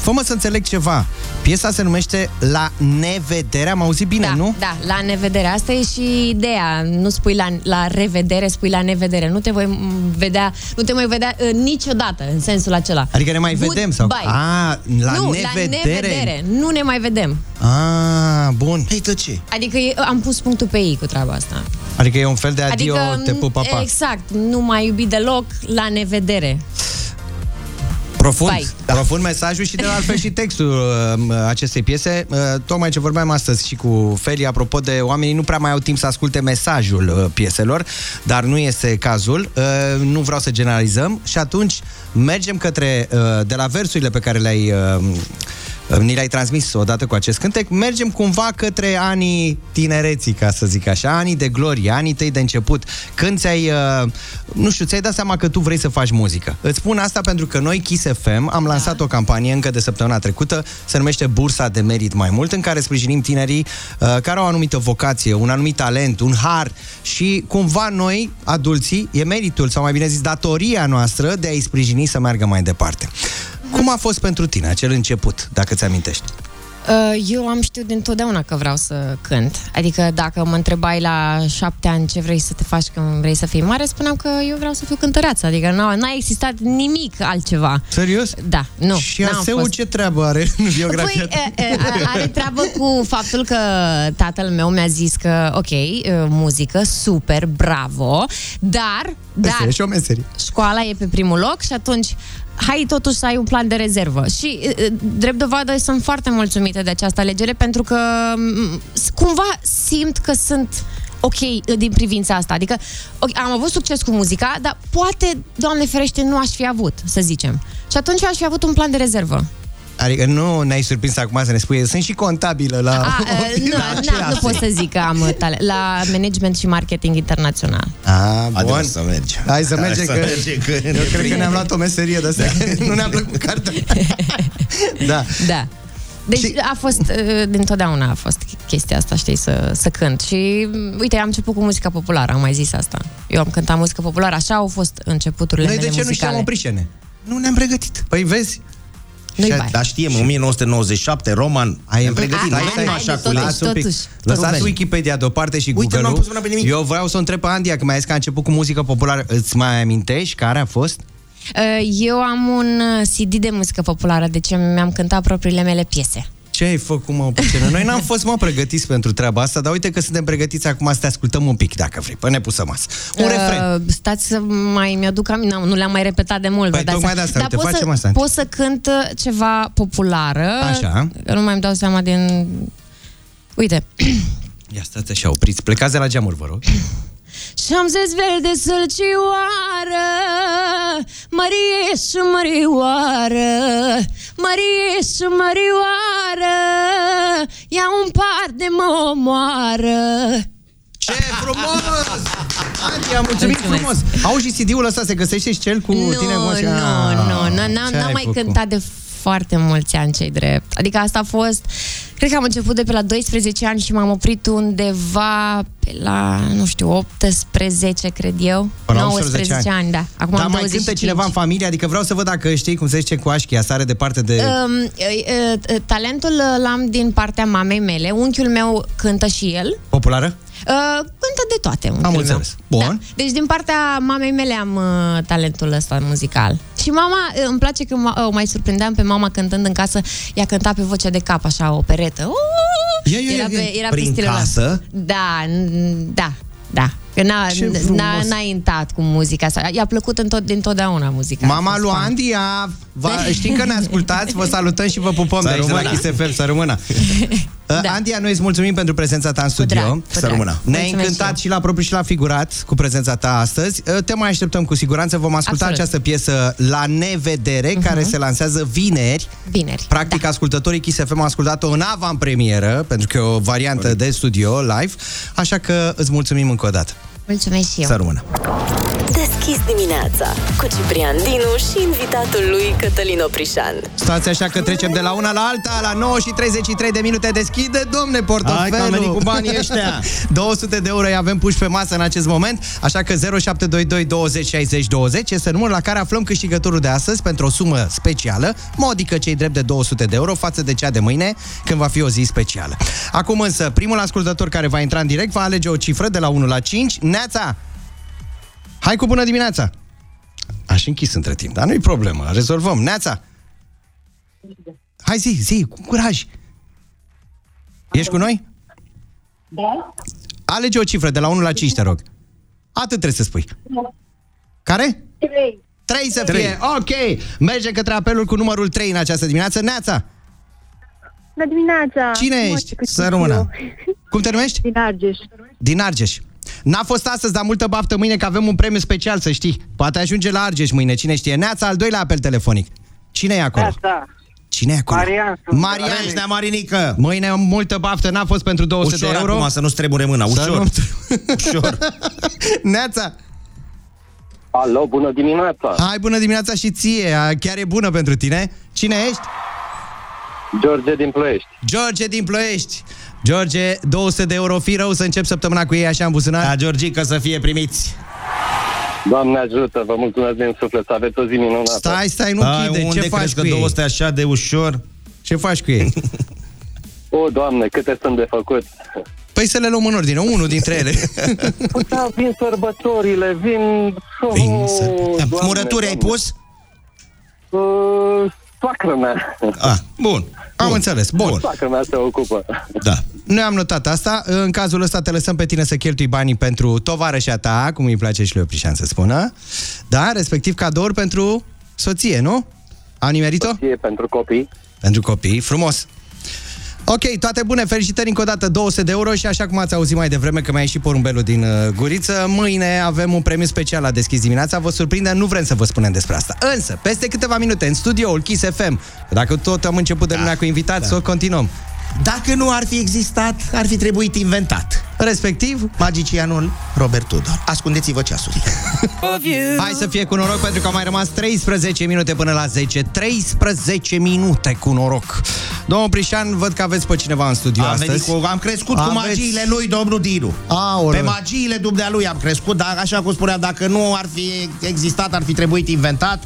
Speaker 3: Fă-mă să înțeleg ceva. Piesa se numește La Nevedere. Am auzit bine,
Speaker 15: da,
Speaker 3: nu?
Speaker 15: Da, la nevedere. Asta e și ideea. Nu spui la, la revedere, spui la nevedere. Nu te voi m, vedea, nu te mai vedea uh, niciodată în sensul acela.
Speaker 3: Adică ne mai vedem sau?
Speaker 15: Goodbye.
Speaker 3: A, la
Speaker 15: nu,
Speaker 3: nevedere.
Speaker 15: la nevedere. Nu ne mai vedem.
Speaker 3: Ah, bun.
Speaker 11: Păi de ce?
Speaker 15: Adică e- am pus punctul pe ei cu treaba asta.
Speaker 3: Adică e un fel de adio,
Speaker 15: adică,
Speaker 3: te pup, papa.
Speaker 15: exact, nu mai iubi deloc, la nevedere.
Speaker 3: Profund,
Speaker 15: Bye.
Speaker 3: da. profund mesajul și de altfel și textul uh, acestei piese. Uh, tocmai ce vorbeam astăzi și cu Feli, apropo de oamenii nu prea mai au timp să asculte mesajul uh, pieselor, dar nu este cazul. Uh, nu vreau să generalizăm și atunci mergem către, uh, de la versurile pe care le-ai uh, ni le-ai transmis odată cu acest cântec, mergem cumva către anii tinereții, ca să zic așa, anii de glorie, anii tăi de început, când ți-ai, uh, nu știu, ți-ai dat seama că tu vrei să faci muzică. Îți spun asta pentru că noi, Kiss FM, am lansat
Speaker 15: Da.
Speaker 3: o campanie încă de săptămâna trecută, se numește Bursa de Merit Mai Mult, în care sprijinim tinerii uh, care au o anumită vocație, un anumit talent, un har și cumva noi, adulții, e meritul, sau mai bine zis, datoria noastră de a-i sprijini să meargă mai departe. Cum a fost pentru tine acel început, dacă ți amintești?
Speaker 15: Uh, Eu am știut dintotdeauna că vreau să cânt. Adică dacă mă întrebai la șapte ani ce vrei să te faci când vrei să fii mare, spuneam că eu vreau să fiu cântăreață. Adică n-a, n-a existat nimic altceva.
Speaker 3: Serios?
Speaker 15: Da, nu.
Speaker 3: Și
Speaker 15: n-am
Speaker 3: ASEU
Speaker 15: fost.
Speaker 3: ce treabă are în biografia
Speaker 15: Păi, e, e, are treabă cu faptul că tatăl meu mi-a zis că, ok, e, muzică, super, bravo, dar, dar
Speaker 3: Asta e și o meserie.
Speaker 15: școala e pe primul loc și atunci hai totuși să ai un plan de rezervă. Și, e, drept dovadă, sunt foarte mulțumită de această alegere pentru că m, s- cumva simt că sunt ok din privința asta. Adică ok, am avut succes cu muzica, dar poate, Doamne ferește, nu aș fi avut, să zicem. Și atunci aș fi avut un plan de rezervă.
Speaker 3: Adică nu ne-ai surprins acum să ne spui, sunt și contabilă la...
Speaker 15: A, uh, nu, na, nu pot să zic că am uh, talent. La management și marketing internațional.
Speaker 3: A, bun.
Speaker 11: Haide, mă, să mergem.
Speaker 3: Hai să
Speaker 11: Hai
Speaker 3: mergem,
Speaker 11: să
Speaker 3: că,
Speaker 11: mergem, că
Speaker 3: eu
Speaker 11: ne
Speaker 3: cred că
Speaker 11: prinde.
Speaker 3: ne-am luat o meserie de asta. nu ne-a plăcut cartea. da.
Speaker 15: Da. Deci și... a fost, uh, dintotdeauna a fost chestia asta, știi, să, să cânt. Și, mm, uite, am început cu muzica populară, am mai zis asta. Eu am cântat muzică populară, așa au fost începuturile
Speaker 3: Noi de
Speaker 15: mele
Speaker 3: ce nu știam
Speaker 15: muzicale.
Speaker 3: opricene? Nu ne-am pregătit. Păi vezi,
Speaker 15: Nu-i
Speaker 3: Și-
Speaker 15: bai.
Speaker 11: Dar știm, 1997, Roman,
Speaker 3: Ai
Speaker 11: ne pregătit,
Speaker 15: Hai,
Speaker 11: nu
Speaker 15: hai,
Speaker 11: nu
Speaker 15: hai,
Speaker 11: așa
Speaker 15: de
Speaker 11: cu
Speaker 15: totuși.
Speaker 3: Lasă un pic.
Speaker 15: totuși,
Speaker 3: Lăsați
Speaker 15: totuși.
Speaker 3: Wikipedia deoparte și
Speaker 11: Uite,
Speaker 3: Google-ul.
Speaker 11: n-am pus mâna pe nimic.
Speaker 3: Eu vreau să o întreb pe Andia, că mai zis că a început cu muzică populară. Îți mai amintești care a fost?
Speaker 15: Uh, Eu am un uh, CD de muzică populară, deci mi-am cântat propriile mele piese.
Speaker 3: Ce ai făcut, mă, pe scenă? Noi n-am fost, mă, pregătiți pentru treaba asta, dar uite că suntem pregătiți acum să te ascultăm un pic, dacă vrei. Păi ne pusă masă. Un refren.
Speaker 15: Uh, stați să mai mi-aduc aminte, nu, nu le-am mai repetat de mult.
Speaker 3: Păi
Speaker 15: vă dați
Speaker 3: tocmai
Speaker 15: seama.
Speaker 3: de asta,
Speaker 15: Dar
Speaker 3: uite,
Speaker 15: pot
Speaker 3: facem
Speaker 15: să,
Speaker 3: asta.
Speaker 15: pot să cânt uh, ceva populară.
Speaker 3: Așa.
Speaker 15: Că nu mai îmi dau seama din... Uite.
Speaker 3: Ia stați așa, opriți. Plecați de la geamuri, vă rog.
Speaker 15: Și am zis verde sălcioară Mărie și mărioară Mărie și mărioară Ia un par de mă omoară
Speaker 3: Ce frumos! Antia, mulțumim frumos! Auzi și CD-ul ăsta se găsește și cel cu
Speaker 15: nu,
Speaker 3: tine emoția?
Speaker 15: Nu, nu, nu, n-am,
Speaker 3: Ce
Speaker 15: n-am
Speaker 3: ai
Speaker 15: mai
Speaker 3: făcut?
Speaker 15: cântat de foarte mulți ani cei drept. Adică asta a fost, cred că am început de pe la 12 ani și m-am oprit undeva pe la, nu știu, 18, cred eu.
Speaker 3: Până la
Speaker 15: 19
Speaker 3: 18 ani.
Speaker 15: ani, da. Acum
Speaker 3: Dar
Speaker 15: am
Speaker 3: mai
Speaker 15: 25.
Speaker 3: cântă cineva în familie? Adică vreau să văd dacă știi cum se zice cu Așchia, sare departe de...
Speaker 15: Um, uh, uh, talentul uh, l-am din partea mamei mele. Unchiul meu cântă și el.
Speaker 3: Populară?
Speaker 15: Uh, cântă de toate. unchiul
Speaker 3: Am
Speaker 15: meu.
Speaker 3: înțeles. Bun.
Speaker 15: Da. Deci din partea mamei mele am uh, talentul ăsta muzical. Și mama, uh, îmi place că ma- o mai surprindeam pe mama cântând în casă, ea cânta pe vocea de cap, așa, o peretă. Uuu!
Speaker 3: Ia, ia,
Speaker 15: era
Speaker 3: ia,
Speaker 15: pe, era
Speaker 3: prin
Speaker 15: pe stilul ăla.
Speaker 3: casă?
Speaker 15: Da, n- da, da. Că n-a,
Speaker 3: Ce
Speaker 15: n-
Speaker 3: frumos.
Speaker 15: n-a, n-a intrat cu muzica asta. I-a plăcut întot, dintotdeauna muzica
Speaker 3: Mama
Speaker 15: asta.
Speaker 3: lui Andy, a, va, știm că ne ascultați, vă salutăm și vă pupăm
Speaker 11: Să
Speaker 3: de aici, de la
Speaker 11: rămână.
Speaker 3: Kiss FM, să rămână. da. Andia, noi îți mulțumim pentru prezența ta în studio.
Speaker 15: drag, cu
Speaker 3: Să
Speaker 15: drag.
Speaker 3: rămână. Ne-ai
Speaker 15: Mulțumesc
Speaker 3: încântat
Speaker 15: și
Speaker 3: și la propriu și la figurat cu prezența ta astăzi. Te mai așteptăm cu siguranță. Vom asculta
Speaker 15: Absolut.
Speaker 3: această piesă La Nevedere, care se lansează vineri.
Speaker 15: Vineri.
Speaker 3: Practic, ascultătorii Kiss FM au ascultat-o în avant-premieră, pentru că e o variantă de studio live, așa că îți mulțumim încă o dată.
Speaker 15: Mulțumesc și eu.
Speaker 3: Să rămână.
Speaker 5: Deschis dimineața cu Ciprian Dinu și invitatul lui Cătălin Oprișan.
Speaker 3: Stați așa că trecem de la una la alta, la 9 și 33 de minute deschide, domne, portofelul.
Speaker 11: Hai că am venit cu banii ăștia.
Speaker 3: 200 de euro îi avem puși pe masă în acest moment, așa că 0722 20 60 20 este numărul la care aflăm câștigătorul de astăzi pentru o sumă specială, modică cei drept de 200 de euro față de cea de mâine, când va fi o zi specială. Acum însă, primul ascultător care va intra în direct va alege o cifră de la 1 la 5. Neața! Hai cu bună dimineața! Aș închis între timp, dar nu-i problemă, rezolvăm. Neața! Hai zi, zi, cu curaj! Ești cu noi?
Speaker 16: Da?
Speaker 3: Alege o cifră de la 1 la 5, te rog. Atât trebuie să spui. Care?
Speaker 16: Trei.
Speaker 3: 3 să
Speaker 16: Trei.
Speaker 3: fie. Ok. Mergem către apelul cu numărul 3 în această dimineață. Neața,
Speaker 16: Bună dimineața!
Speaker 3: cine
Speaker 16: Nu
Speaker 3: ești?
Speaker 16: știu cât
Speaker 3: Să
Speaker 16: știu
Speaker 3: rămână.
Speaker 16: eu.
Speaker 3: Cum te numești?
Speaker 16: Din Argeș.
Speaker 3: Din Argeș. N-a fost astăzi, dar multă baftă mâine, că avem un premiu special, să știi. Poate ajunge la Argeș mâine, cine știe. Neața, al doilea apel telefonic. Cine e acolo?
Speaker 16: Da.
Speaker 3: Cine e acolo?
Speaker 16: Marian. sunt.
Speaker 3: Marian.
Speaker 11: Ești nea Marinică.
Speaker 3: Mâine multă baftă, n-a fost pentru 200
Speaker 11: Ușor
Speaker 3: de euro.
Speaker 11: acum, să nu stremure mâna,
Speaker 3: Să
Speaker 11: ușor.
Speaker 3: nu-
Speaker 11: Ușor.
Speaker 3: Neața,
Speaker 12: Alo, bună dimineața!
Speaker 3: hai bună dimineața și ție, a, chiar e bună pentru tine. Cine ești?
Speaker 12: George din Ploiești.
Speaker 3: George din Ploiești. George, 200 de euro, fi rău să încep săptămâna cu ei așa în buzunar.
Speaker 11: Da, Georgica, să fie primiți.
Speaker 12: Doamne ajută, vă mulțumesc din suflet, să aveți o zi minunată.
Speaker 3: Stai, stai, nu
Speaker 11: Ai,
Speaker 3: chide,
Speaker 11: unde
Speaker 3: ce faci
Speaker 11: crezi
Speaker 3: cu
Speaker 11: că
Speaker 3: ei?
Speaker 11: 200 așa de ușor?
Speaker 3: Ce faci cu ei?
Speaker 12: O, Doamne, câte sunt de făcut.
Speaker 3: Păi să le luăm în ordine, unul dintre ele.
Speaker 12: Păi da, vin sărbătorile, vin...
Speaker 11: Vin
Speaker 12: Oh,
Speaker 11: să... Da,
Speaker 12: Doamne,
Speaker 11: Murături ai
Speaker 12: Doamne.
Speaker 11: pus?
Speaker 12: Uh, soacră mea.
Speaker 11: Ah, bun.
Speaker 3: Am
Speaker 11: Bun.
Speaker 3: înțeles, bun.
Speaker 12: Soacră mea se ocupă.
Speaker 11: Da.
Speaker 3: Noi am notat asta. În cazul ăsta te lăsăm pe tine să cheltui banii pentru tovarășa ta, cum îi place și lui Oprișan să spună. Da, respectiv cadouri pentru soție, nu? Am nimerit-o?
Speaker 12: E pentru copii.
Speaker 3: Pentru copii, frumos. Ok, toate bune, felicitări încă o dată, 200 de euro și așa cum ați auzit mai devreme că mi-a ieșit porumbelul din uh, guriță, mâine avem un premiu special la deschis dimineața, vă surprinde, nu vrem să vă spunem despre asta. Însă, peste câteva minute, în studioul Kiss FM, dacă tot am început de lumea cu invitați, da. să o continuăm.
Speaker 11: Dacă nu ar fi existat, ar fi trebuit inventat.
Speaker 3: Respectiv,
Speaker 11: Magicianul Robert Tudor. Ascundeți-vă ceasurile.
Speaker 3: Hai să fie cu noroc pentru că au mai rămas 13 minute până la 10. 13 minute cu noroc. Domnul Prișan, văd că aveți pe cineva în studio
Speaker 11: Am,
Speaker 3: astăzi.
Speaker 11: venit cu, am crescut cu
Speaker 3: Aveți-
Speaker 11: magiile lui, domnul Dinu.
Speaker 3: Aoleu.
Speaker 11: Pe magiile dumnealui am crescut, dar așa cum spunea, dacă nu ar fi existat, ar fi trebuit inventat.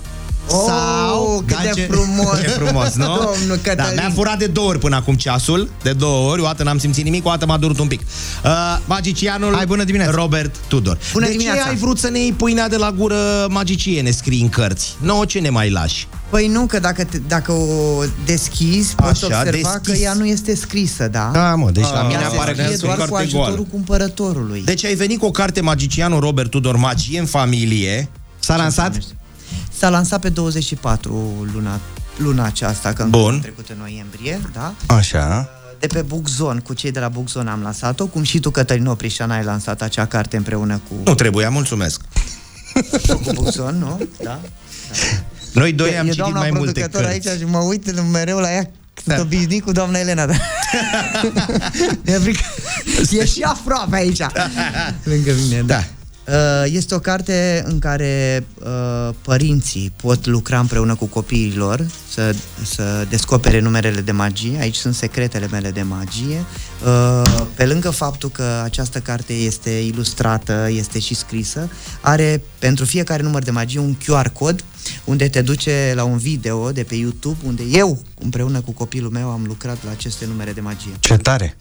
Speaker 3: Sau, cât
Speaker 11: Da,
Speaker 3: de
Speaker 11: ce-
Speaker 3: frumos.
Speaker 11: Ce frumos, nu?
Speaker 3: Domnul
Speaker 11: da,
Speaker 3: Cătălin.
Speaker 11: mi-a furat de două ori până acum ceasul, de două ori, o dată n-am simțit nimic, o dată m-a durut un pic. Uh, magicianul
Speaker 3: Hai, bună dimineața.
Speaker 11: Robert Tudor.
Speaker 3: Bună
Speaker 11: de
Speaker 3: dimineața.
Speaker 11: ce ai vrut să ne iei pâinea de la gură magicie, ne scrii în cărți? Nouă ce ne mai lași?
Speaker 17: Păi nu, că dacă, te, dacă o deschizi, poți
Speaker 11: Așa,
Speaker 17: observa
Speaker 11: deschis.
Speaker 17: că ea nu este scrisă, da?
Speaker 3: Da, mă, deci la
Speaker 11: Ah,
Speaker 3: mine
Speaker 17: Ea
Speaker 3: apare
Speaker 17: se
Speaker 3: că
Speaker 17: scrie
Speaker 3: sunt
Speaker 17: doar cu
Speaker 11: foarte
Speaker 17: ajutorul
Speaker 11: goală.
Speaker 17: cumpărătorului.
Speaker 11: Deci ai venit cu o carte magicianul Robert Tudor, Magie în familie.
Speaker 3: S-a lansat?
Speaker 17: S-a lansat pe 24 luna luna aceasta, că
Speaker 11: Bun.
Speaker 17: în trecut în noiembrie, da?
Speaker 3: Așa.
Speaker 17: De pe Bookzone, cu cei de la Bookzone am lansat-o, cum și tu, Cătălin Oprișan, ai lansat acea carte împreună cu,
Speaker 11: Nu trebuia, mulțumesc.
Speaker 17: cu Bookzone, nu? Da?
Speaker 11: Noi doi
Speaker 17: E-
Speaker 11: am
Speaker 17: e
Speaker 11: citit
Speaker 17: doamna
Speaker 11: mai multe
Speaker 17: producător
Speaker 11: cărți.
Speaker 17: aici și mă uit mereu la ea sunt obișnuit cu doamna Elena, da? e, frică. e și aproape aici, lângă mine, da. Uh, Este o carte în care uh, părinții pot lucra împreună cu copiii lor să, să descopere numerele de magie. Aici sunt secretele mele de magie. Uh, Pe lângă faptul că această carte este ilustrată, este și scrisă, are pentru fiecare număr de magie un QR cod unde te duce la un video de pe YouTube unde eu, împreună cu copilul meu, am lucrat la aceste numere de magie.
Speaker 3: Ce tare!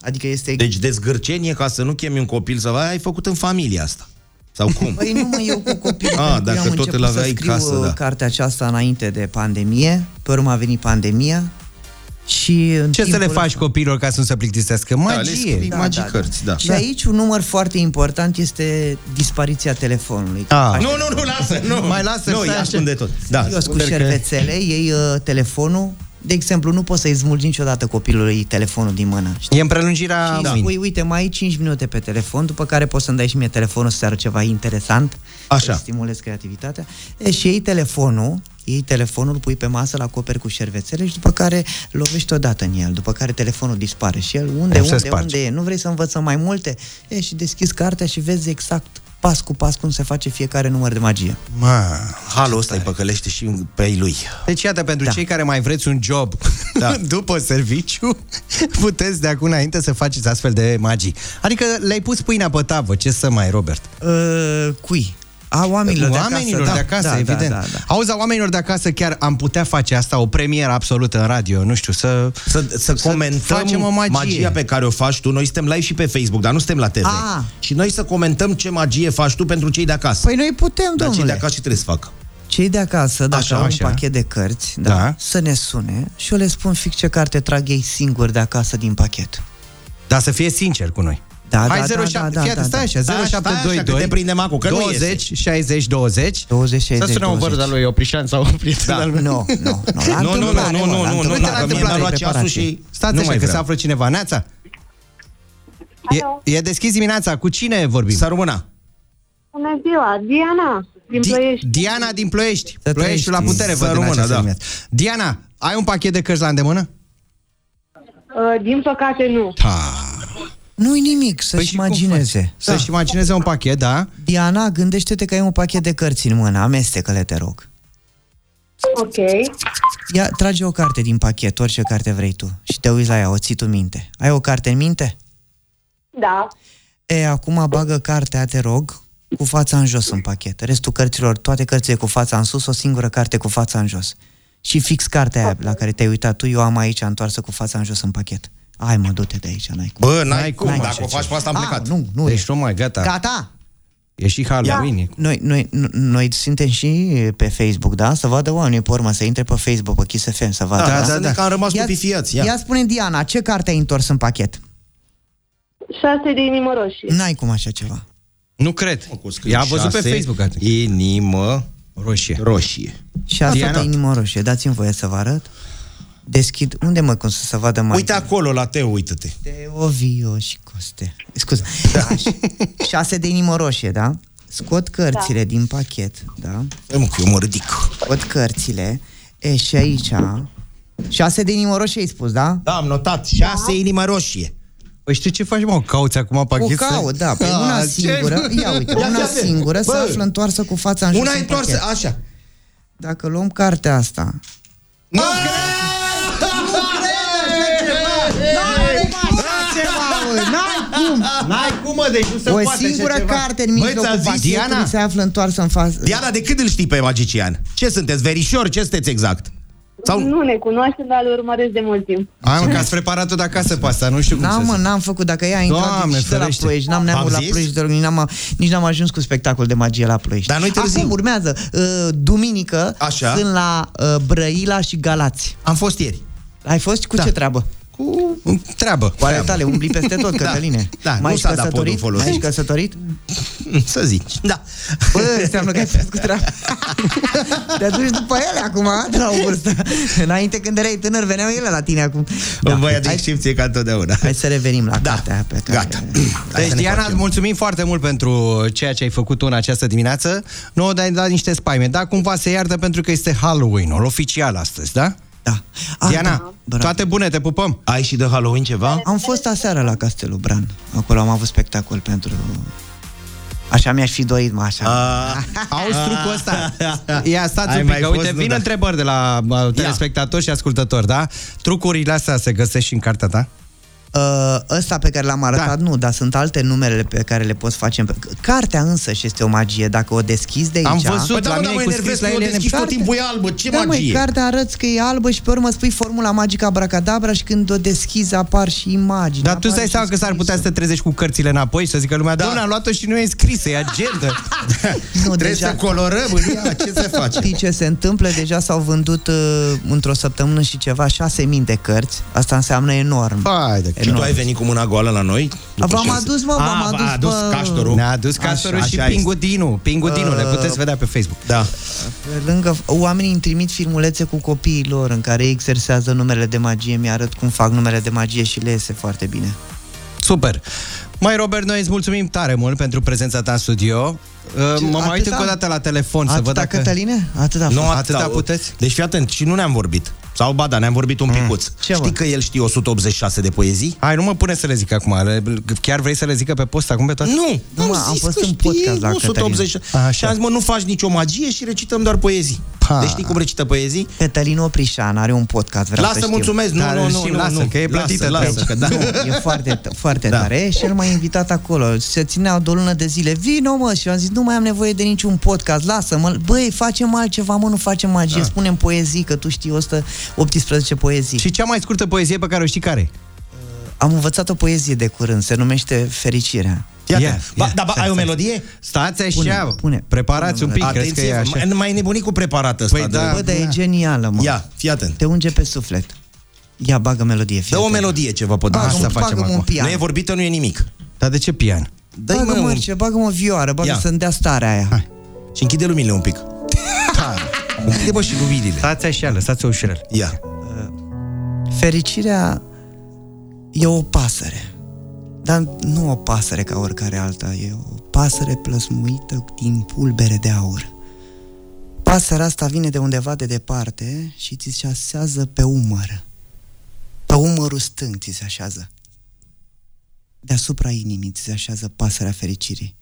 Speaker 17: Da. Adică este...
Speaker 11: Deci dezgârcenie ca să nu chemi un copil să vai, ai făcut în familia asta. Sau cum?
Speaker 17: Păi nu mă, eu cu copilul
Speaker 11: Ah,
Speaker 17: pentru că eu
Speaker 11: dacă
Speaker 17: am
Speaker 11: tot
Speaker 17: început
Speaker 11: îl aveai
Speaker 17: să scriu
Speaker 11: casă, da.
Speaker 17: cartea aceasta înainte de pandemie, pe urmă a venit pandemia și în
Speaker 3: Ce să le
Speaker 17: timpul
Speaker 3: faci
Speaker 17: ăsta-
Speaker 3: copiilor ca să nu se plictisească?
Speaker 11: le
Speaker 3: Magie!
Speaker 11: scrii magii cărți, da.
Speaker 17: Și aici un număr foarte important este dispariția telefonului.
Speaker 3: Ah.
Speaker 11: Nu, nu, nu, lasă, nu.
Speaker 3: Mai lasă,
Speaker 11: Nu,
Speaker 3: stai
Speaker 11: ia
Speaker 3: așa.
Speaker 11: ascunde tot. Da,
Speaker 17: Eu cu
Speaker 11: sper că-
Speaker 17: șervețele, iei uh, telefonul, de exemplu, nu poți să-i smulgi niciodată copilului telefonul din mână. Știi?
Speaker 3: E în prelungirea
Speaker 17: Și
Speaker 3: da.
Speaker 17: spui, uite, mai ai 5 minute pe telefon, după care poți să-mi dai și mie telefonul să arăt ceva interesant,
Speaker 11: Așa.
Speaker 17: să stimulezi creativitatea. E, și iei telefonul, iei telefonul, îl pui pe masă, îl acoperi cu șervețele și după care lovești odată în el, după care telefonul dispare și el unde,
Speaker 3: Cum se
Speaker 17: unde,
Speaker 3: sparge.
Speaker 17: unde e? Nu vrei să învățăm mai multe? E, și deschizi cartea și vezi exact pas cu pas cum se face fiecare număr de magie.
Speaker 3: Ma,
Speaker 11: Halul ăsta îi păcălește și pe ei lui.
Speaker 3: Deci iată, pentru da. cei care mai vreți un job da. după serviciu, puteți de acum înainte să faceți astfel de magii. Adică le-ai pus pâinea pe tavă, ce să mai, Robert?
Speaker 17: Uh, cui? A oamenilor,
Speaker 3: oamenilor
Speaker 17: de acasă,
Speaker 3: de acasă,
Speaker 17: da,
Speaker 3: evident.
Speaker 17: Da, da, da.
Speaker 3: Auzi, a oamenilor de acasă chiar am putea face asta, o premieră absolută în radio, nu știu, să...
Speaker 11: Să, să comentăm
Speaker 3: facem o magie.
Speaker 11: magia pe care o faci tu. Noi suntem live și pe Facebook, dar nu suntem la TV.
Speaker 17: Ah.
Speaker 11: Și noi să comentăm ce magie faci tu pentru cei de acasă.
Speaker 17: Păi noi putem,
Speaker 11: dar cei de
Speaker 17: domnule.
Speaker 11: acasă ce trebuie să facă?
Speaker 17: Cei de acasă, dacă
Speaker 11: Așa,
Speaker 17: au
Speaker 11: așa.
Speaker 17: un pachet de cărți, da,
Speaker 3: Da.
Speaker 17: să ne sune și eu le spun fix ce carte trag ei singuri de acasă din pachet.
Speaker 3: Dar să fie sincer cu noi.
Speaker 17: Da,
Speaker 3: Hai
Speaker 17: da,
Speaker 3: 07,
Speaker 17: da, da,
Speaker 3: fii atent,
Speaker 17: da,
Speaker 3: stai
Speaker 17: da.
Speaker 3: așa,
Speaker 11: Stai, stai, așa,
Speaker 3: 0722
Speaker 11: că te prindem acum, că nu
Speaker 3: 20 60 20
Speaker 17: 20 60
Speaker 3: Să sunăm un
Speaker 17: 20.
Speaker 3: văr de lui Oprișan sau un prieten
Speaker 11: Da.
Speaker 3: al meu.
Speaker 17: Nu, nu, nu. La
Speaker 11: Nu, nu,
Speaker 17: întâmplare,
Speaker 11: nu,
Speaker 17: mă,
Speaker 11: nu,
Speaker 17: la
Speaker 11: nu, nu,
Speaker 17: întâmplare,
Speaker 11: nu, dacă mi-a
Speaker 17: preparație,
Speaker 11: luat ceasul
Speaker 17: preparație.
Speaker 11: și...
Speaker 3: Stați
Speaker 11: nu
Speaker 3: așa,
Speaker 11: mai
Speaker 3: că se
Speaker 11: vreau.
Speaker 3: află cineva. Neața? E, e deschis dimineața. Cu cine vorbim?
Speaker 11: Să rămână.
Speaker 16: Bună ziua, Diana, din Ploiești.
Speaker 3: Diana din Ploiești.
Speaker 17: Să
Speaker 3: Ploieștiul la
Speaker 17: trăiești.
Speaker 3: putere,
Speaker 11: Să
Speaker 3: văd în
Speaker 11: rămână,
Speaker 3: această
Speaker 11: da.
Speaker 3: dimineață. Diana, ai un pachet de cărți la îndemână?
Speaker 16: Uh, din păcate nu.
Speaker 17: Nu-i nimic, să-și
Speaker 3: Păi și cum
Speaker 17: imagineze.
Speaker 3: faci? Să-și imagineze un pachet, da?
Speaker 17: Diana, gândește-te că ai un pachet de cărți în mână, amestecă-le, te rog.
Speaker 16: Ok.
Speaker 17: Ia, trage o carte din pachet, orice carte vrei tu, și te uiți la ea, o ții tu minte. Ai o carte în minte?
Speaker 16: Da.
Speaker 17: E, acum bagă cartea, te rog, cu fața în jos în pachet. Restul cărților, toate cărțile cu fața în sus, o singură carte cu fața în jos. Și fix cartea aia la care te-ai uitat tu, eu am aici întoarsă cu fața în jos în pachet. Hai mă, du-te de aici, n-ai cum.
Speaker 11: Bă, n-ai cum,
Speaker 17: N-ai
Speaker 11: dacă
Speaker 17: așa
Speaker 11: o faci
Speaker 17: ceva.
Speaker 11: pe asta am
Speaker 17: Ah,
Speaker 11: plecat.
Speaker 17: Nu, nu
Speaker 3: Deci
Speaker 17: e.
Speaker 3: nu mai, gata.
Speaker 17: Gata!
Speaker 3: E și Halloween.
Speaker 17: Noi, noi, n- noi suntem și pe Facebook, da? Să vadă oamenii pe urmă, să intre pe Facebook, pe Kiss FM, să vadă.
Speaker 11: Da, da, da. Că am rămas
Speaker 17: Ia-
Speaker 11: stupifiați, ia.
Speaker 17: Ia spune, Diana, ce carte ai întors în pachet?
Speaker 16: Șase de inimă roșie.
Speaker 17: N-ai cum așa ceva.
Speaker 3: Nu cred. Ea a văzut pe
Speaker 11: Șase,
Speaker 3: Facebook atunci.
Speaker 11: Inimă
Speaker 3: Roșie.
Speaker 11: roșie.
Speaker 17: Și asta
Speaker 3: Diana?
Speaker 17: de inimă roșie. Dați-mi voie să vă arăt. Deschid. Unde mă cum să se vadă mai?
Speaker 11: Uite acolo, la Teo, uită-te.
Speaker 17: Teovio și Coste. Scuze. Da. Șase de inimă roșie, da? Scot cărțile da. din pachet, da?
Speaker 11: Bă, mă, că eu mă ridic.
Speaker 17: Scot cărțile. E, și aici... Șase de inimă roșie ai spus, da?
Speaker 11: Da, am notat. Șase inimă roșie.
Speaker 3: Păi știi ce faci, mă? Cauți acum
Speaker 17: O
Speaker 3: pachet?
Speaker 17: caut, da, pe
Speaker 3: Ah,
Speaker 17: una
Speaker 3: ce?
Speaker 17: singură, ia uite,
Speaker 11: Ia
Speaker 17: una
Speaker 11: fii atent.
Speaker 17: singură se
Speaker 11: Bă,
Speaker 17: află întoarsă cu fața în jos
Speaker 11: Una
Speaker 17: în
Speaker 11: întoarsă,
Speaker 17: pachet.
Speaker 11: așa.
Speaker 17: Dacă luăm cartea asta,
Speaker 11: Nu
Speaker 17: N-ai cum!
Speaker 3: N-ai cum, mă, deci nu se
Speaker 17: O
Speaker 3: poate
Speaker 17: singură
Speaker 3: așa ceva.
Speaker 17: carte în
Speaker 11: Băi,
Speaker 17: mijlocul
Speaker 11: ți-a zis
Speaker 17: pachetului
Speaker 11: Diana?
Speaker 17: se află întoarsă în față.
Speaker 11: Diana, de când îl știi pe magician? Ce sunteți, verișori? Ce sunteți exact? Sau...
Speaker 16: Nu ne cunoaștem, dar îl urmăresc de mult timp.
Speaker 3: Hai, mă, că ați preparat-o de acasă pe asta, nu știu cum
Speaker 17: N-am,
Speaker 3: să
Speaker 17: mă,
Speaker 3: zic.
Speaker 17: n-am făcut. Dacă ea a intrat
Speaker 3: Doamne,
Speaker 17: și de la
Speaker 3: ferește.
Speaker 17: Ploiești, n-am neamul
Speaker 11: Am
Speaker 17: la
Speaker 11: zis?
Speaker 17: Ploiești, de rog, nici n-am, nici n-am ajuns cu spectacol de magie la Ploiești.
Speaker 11: Dar noi târziu.
Speaker 17: Acum urmează. Uh, duminică
Speaker 11: Așa.
Speaker 17: sunt la uh, Brăila și Galați.
Speaker 11: Am fost ieri.
Speaker 17: Ai fost cu
Speaker 11: Da.
Speaker 17: ce treabă?
Speaker 11: Cu
Speaker 3: cu treabă.
Speaker 17: Cu ale tale, umbli peste tot, Cătăline.
Speaker 11: Da,
Speaker 17: mai
Speaker 11: nu
Speaker 17: ești
Speaker 11: s-a dat podul
Speaker 17: căsătorit?
Speaker 11: folosit.
Speaker 17: Mai ești căsătorit?
Speaker 11: Să zici, da.
Speaker 17: Bă, înseamnă că ai făcut treaba. Te duci după ele acum, de la o vârstă. Înainte când erai tânăr, veneau ele la tine acum.
Speaker 11: Da. Un băiat de excepție ca întotdeauna.
Speaker 17: Hai să revenim la da. cartea pe care...
Speaker 11: Gata.
Speaker 3: Deci, Diana, îți mulțumim foarte mult pentru ceea ce ai făcut tu în această dimineață. Nu ne-ai dat niște spaime, dar cumva se iartă pentru că este Halloween-ul oficial astăzi, da?
Speaker 17: Da.
Speaker 3: Diana, toate bune, te pupăm!
Speaker 11: Ai și de Halloween ceva?
Speaker 17: Am fost aseară la Castelul Bran. Acolo am avut spectacol pentru... Așa mi-aș fi dorit, mă, așa.
Speaker 3: Auzi trucul ăsta? Ia, stați
Speaker 11: Ai
Speaker 3: un
Speaker 11: mai
Speaker 3: pic, că
Speaker 11: fost,
Speaker 3: uite,
Speaker 11: nu,
Speaker 3: vin
Speaker 11: da.
Speaker 3: întrebări de la uh, telespectatori și ascultători, da? Trucurile astea se găsesc și în cartea ta?
Speaker 17: Uh, ăsta pe care l-am arătat, da. nu, dar sunt alte numere pe care le poți face. în- Cartea însă și este o magie. Dacă o deschizi de aici...
Speaker 3: Am văzut,
Speaker 11: Păi da,
Speaker 3: la
Speaker 11: mă,
Speaker 3: mine
Speaker 11: dar
Speaker 3: e
Speaker 11: mă
Speaker 3: cu
Speaker 11: enervez
Speaker 3: scris la
Speaker 11: că o
Speaker 3: ele în
Speaker 11: deschizi tot
Speaker 3: carte.
Speaker 11: timpul e albă. Ce
Speaker 17: da, măi,
Speaker 11: magie?
Speaker 17: cartea arăți că e albă și pe urmă spui formula magică abracadabra și când o deschizi apar și imagini.
Speaker 3: Dar tu îți
Speaker 17: apare
Speaker 3: dai
Speaker 17: și
Speaker 3: seama că s-ar putea să te trezești cu cărțile înapoi și să zică lumea, da. domnule, am luat-o și nu e scrisă, e agenda.
Speaker 17: Nu,
Speaker 11: Trebuie să colorăm în ea, ce se face?
Speaker 17: Știi ce se întâmplă? Deja s-au vândut uh, într-o săptămână și ceva 6.000 de cărți. Asta înseamnă enorm.
Speaker 3: Hai de
Speaker 11: Și tu ai venit cu mâna goală la noi? După
Speaker 17: V-am
Speaker 11: ce-
Speaker 17: adus, mă,
Speaker 11: A,
Speaker 17: v-am
Speaker 11: v-a
Speaker 17: adus,
Speaker 11: adus
Speaker 17: bă.
Speaker 11: castorul.
Speaker 3: Ne-a adus castorul
Speaker 11: Așa,
Speaker 3: și
Speaker 11: așa
Speaker 3: Pingudinu. Pingudinu, le
Speaker 17: Uh,
Speaker 3: puteți vedea pe Facebook.
Speaker 11: Da.
Speaker 17: Pe lângă, oamenii îmi trimit filmulețe cu copiii lor în care ei exersează numele de magie, mi-arăt cum fac numele de magie și le iese foarte bine.
Speaker 3: Super. Mai Robert, noi îți mulțumim tare mult pentru prezența ta în studio. Uh, Mă mai uit
Speaker 17: atâta?
Speaker 3: încă o dată la telefon să
Speaker 17: Atâta,
Speaker 3: văd dacă...
Speaker 17: Cătăline? Atâta.
Speaker 11: Nu
Speaker 17: fost.
Speaker 3: atâta puteți?
Speaker 11: Deci fii atent, și nu ne-am vorbit. Sau ba da, ne-am vorbit un picuț.
Speaker 17: Ce,
Speaker 11: Știi
Speaker 17: mă?
Speaker 11: că el știe 186 de poezii?
Speaker 3: Hai, nu mă pune să le zic acum. Le- Chiar vrei să le zică pe post acum pe toate?
Speaker 11: Nu,
Speaker 17: Nu, mă, am
Speaker 11: zis
Speaker 17: fost
Speaker 11: că
Speaker 17: în
Speaker 11: știe
Speaker 17: podcast la
Speaker 11: 180.
Speaker 3: Așa.
Speaker 11: Și am zis, mă, nu faci nicio magie și recităm doar poezii.
Speaker 3: Pa.
Speaker 11: Deci știi cum recită poezii?
Speaker 17: Cătălin Oprișan are un podcast, vreau
Speaker 11: Lasă,
Speaker 17: să știu.
Speaker 11: mulțumesc, nu,
Speaker 3: Dar
Speaker 11: nu,
Speaker 3: și
Speaker 11: nu,
Speaker 3: lasă,
Speaker 11: nu,
Speaker 3: că e plătită
Speaker 11: lasă,
Speaker 3: treaba.
Speaker 11: lasă, că da.
Speaker 17: Nu, e foarte, foarte
Speaker 11: Da.
Speaker 17: tare și el m-a invitat acolo. Se ținea de o lună de zile. Vino, mă! Și eu am zis, nu mai am nevoie de niciun podcast, lasă-mă. Băi, facem altceva, mă, nu facem magie. Da. Spunem poezii, că tu știi 118 poezii.
Speaker 3: Și cea mai scurtă poezie pe care o știi care e?
Speaker 17: Am învățat o poezie de curând, se numește Fericirea.
Speaker 11: Ia,
Speaker 3: Ia,
Speaker 11: ba,
Speaker 3: ia,
Speaker 11: da, ba,
Speaker 3: stai,
Speaker 11: ai o
Speaker 3: stai.
Speaker 11: melodie?
Speaker 3: Stați așa,
Speaker 17: Pune, pune.
Speaker 3: preparați un pic, crezi că
Speaker 11: Atenție,
Speaker 3: e așa?
Speaker 11: mai, mai nebunit cu preparat ăsta.
Speaker 3: Păi
Speaker 11: de-
Speaker 3: da.
Speaker 17: Bă, dar e genială, mă.
Speaker 11: Ia, fii atent.
Speaker 17: Te unge pe suflet. Ia, bagă melodie, fii
Speaker 11: Dă o
Speaker 17: atent.
Speaker 11: melodie ceva pe
Speaker 17: Bagă,
Speaker 3: Asta
Speaker 17: mă,
Speaker 3: facem
Speaker 17: bagă-mă un
Speaker 3: acum.
Speaker 17: pian.
Speaker 11: Nu e vorbită, nu e nimic.
Speaker 3: Dar de ce pian?
Speaker 11: Dă-i
Speaker 17: Bagă,
Speaker 11: mă,
Speaker 17: mă,
Speaker 11: un...
Speaker 17: ce, bagă mă vioară, bagă
Speaker 11: Ia.
Speaker 17: să-mi dea starea aia.
Speaker 3: Hai.
Speaker 11: Și închide luminile un pic. Închide, bă, și luminile.
Speaker 3: Stați așa, lăsați-o ușurel.
Speaker 11: Ia.
Speaker 17: Fericirea e o pasăre. Dar nu o pasăre ca oricare alta, e o pasăre plăsmuită din pulbere de aur. Pasărea asta vine de undeva de departe și ți se așează pe umăr. Pe umărul stâng ți se așează. Deasupra inimii ți se așează pasărea fericirii.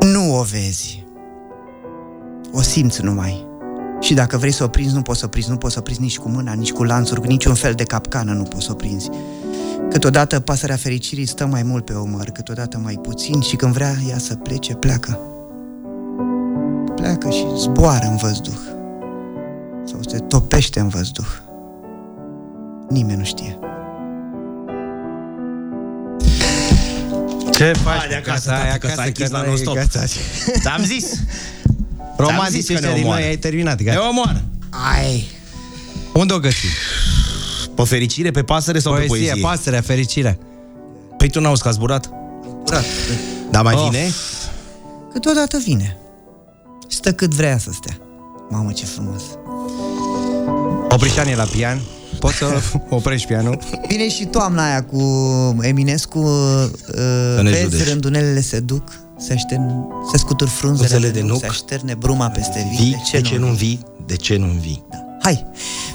Speaker 17: Nu o vezi. O simți numai. Și dacă vrei să o prinzi, nu poți să o prinzi, nu poți să o prinzi nici cu mâna, nici cu lanțuri, cu niciun fel de capcană nu poți să o prinzi. Câteodată pasărea fericirii stă mai mult pe umăr, câteodată mai puțin și când vrea ea să plece, pleacă. Pleacă și zboară în văzduh. Sau se topește în văzduh. Nimeni nu știe.
Speaker 3: Ce faci?
Speaker 11: Hai de acasă,
Speaker 3: Ai
Speaker 11: tati, că s-a închis la
Speaker 3: noi e
Speaker 11: non-stop.
Speaker 3: gata.
Speaker 11: Ți-am zis.
Speaker 3: Romantici
Speaker 11: zis că ne
Speaker 3: ăștia din
Speaker 11: omoară.
Speaker 3: noi ai terminat,
Speaker 11: Ne
Speaker 3: gata.
Speaker 11: omoară.
Speaker 17: Ai!
Speaker 3: Unde o găsim?
Speaker 11: Pe fericire, pe pasăre sau pe
Speaker 3: Poezie,
Speaker 11: poezie?
Speaker 3: pasărea, fericirea.
Speaker 11: Păi tu n-auzi că a zburat?
Speaker 17: Da.
Speaker 11: Da, mai
Speaker 3: Of.
Speaker 11: vine?
Speaker 17: Câteodată vine. Stă cât vrea să stea. Mamă, ce frumos.
Speaker 3: Oprișan e la pian. Poți să oprești pianul?
Speaker 17: Vine și toamna aia cu Eminescu, uh,
Speaker 11: ne
Speaker 17: vezi,
Speaker 11: judeci.
Speaker 17: rândunelele se duc, se, aștern, se scutur frunzele
Speaker 11: Frunzele
Speaker 17: de
Speaker 11: de
Speaker 17: nuc,
Speaker 11: nuc.
Speaker 17: se așterne bruma peste vii.
Speaker 11: Vii, de ce nu vii? De ce nu vii?
Speaker 17: Hai,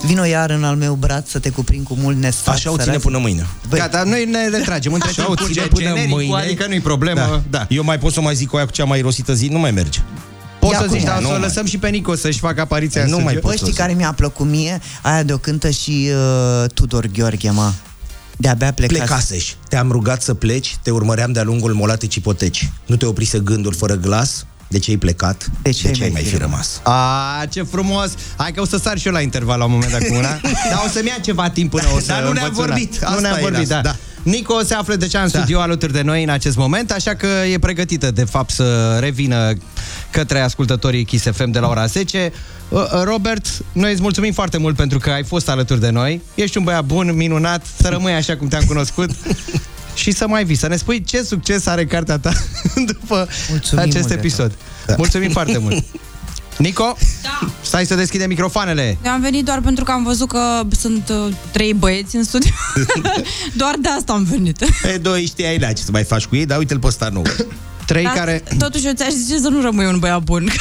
Speaker 17: vino iar în al meu braț să te cuprind cu mult nesfat.
Speaker 11: Așa o ține
Speaker 17: săraci.
Speaker 11: până mâine.
Speaker 17: Băi,
Speaker 3: Gata, noi ne retragem. Între
Speaker 11: Așa
Speaker 3: timp
Speaker 11: o ține
Speaker 3: curge
Speaker 11: până
Speaker 3: genericul,
Speaker 11: mâine.
Speaker 3: Adică nu-i problemă. Da.
Speaker 11: Eu mai pot să mai zic o aia cu cea mai rosită zi? Nu mai merge.
Speaker 3: Poți
Speaker 17: Ia
Speaker 3: să zici,
Speaker 17: cum,
Speaker 3: dar
Speaker 11: nu
Speaker 3: să o
Speaker 11: mai.
Speaker 3: lăsăm și pe Nico să-și facă apariția în
Speaker 11: Nu mai
Speaker 3: studio.
Speaker 11: pot.
Speaker 17: Bă, știi care mi-a plăcut mie? Aia de o cântă și uh, Tudor Gheorghe, mă. De-abia plecase.
Speaker 11: Plecaseși. Te-am rugat să pleci, te urmăream de-a lungul molatei cipoteci. Nu te oprise gândul fără glas, de ce ai plecat,
Speaker 17: De ce ai
Speaker 11: ai
Speaker 17: mai
Speaker 11: mai
Speaker 17: fi
Speaker 11: fi rămas.
Speaker 3: A, ce frumos! Hai că o să sar și eu la interval la un moment dat cu una. Dar o să-mi ia ceva timp până o să
Speaker 11: Dar nu ne-am
Speaker 3: învăț una.
Speaker 11: vorbit.
Speaker 3: Nu
Speaker 11: Asta
Speaker 3: ne-am
Speaker 11: e,
Speaker 3: vorbit,
Speaker 11: lasă,
Speaker 3: da.
Speaker 11: da.
Speaker 3: Nico se află deja în studio alături de noi în acest moment, așa că e pregătită, de fapt, să revină către ascultătorii Kiss FM de la ora 10. Uh, uh, Robert, noi îți mulțumim foarte mult pentru că ai fost alături de noi. Ești un băiat bun, minunat, să rămâi așa cum te-am cunoscut. și să mai vii, să ne spui ce succes are cartea ta după
Speaker 17: Mulțumim
Speaker 3: acest
Speaker 17: mult de
Speaker 3: episod.
Speaker 17: Da.
Speaker 3: Mulțumim foarte mult. Nico? Da. Stai să deschidem microfoanele.
Speaker 18: Eu am venit doar pentru că am văzut că sunt uh, trei băieți în studio. doar de asta am venit.
Speaker 11: Pe doi știai la ce să mai faci cu ei, dar uite-l pe ăsta nou.
Speaker 3: Trei
Speaker 18: Dar
Speaker 3: care...
Speaker 18: Totuși eu ți-aș zice să nu rămâi un băiat bun.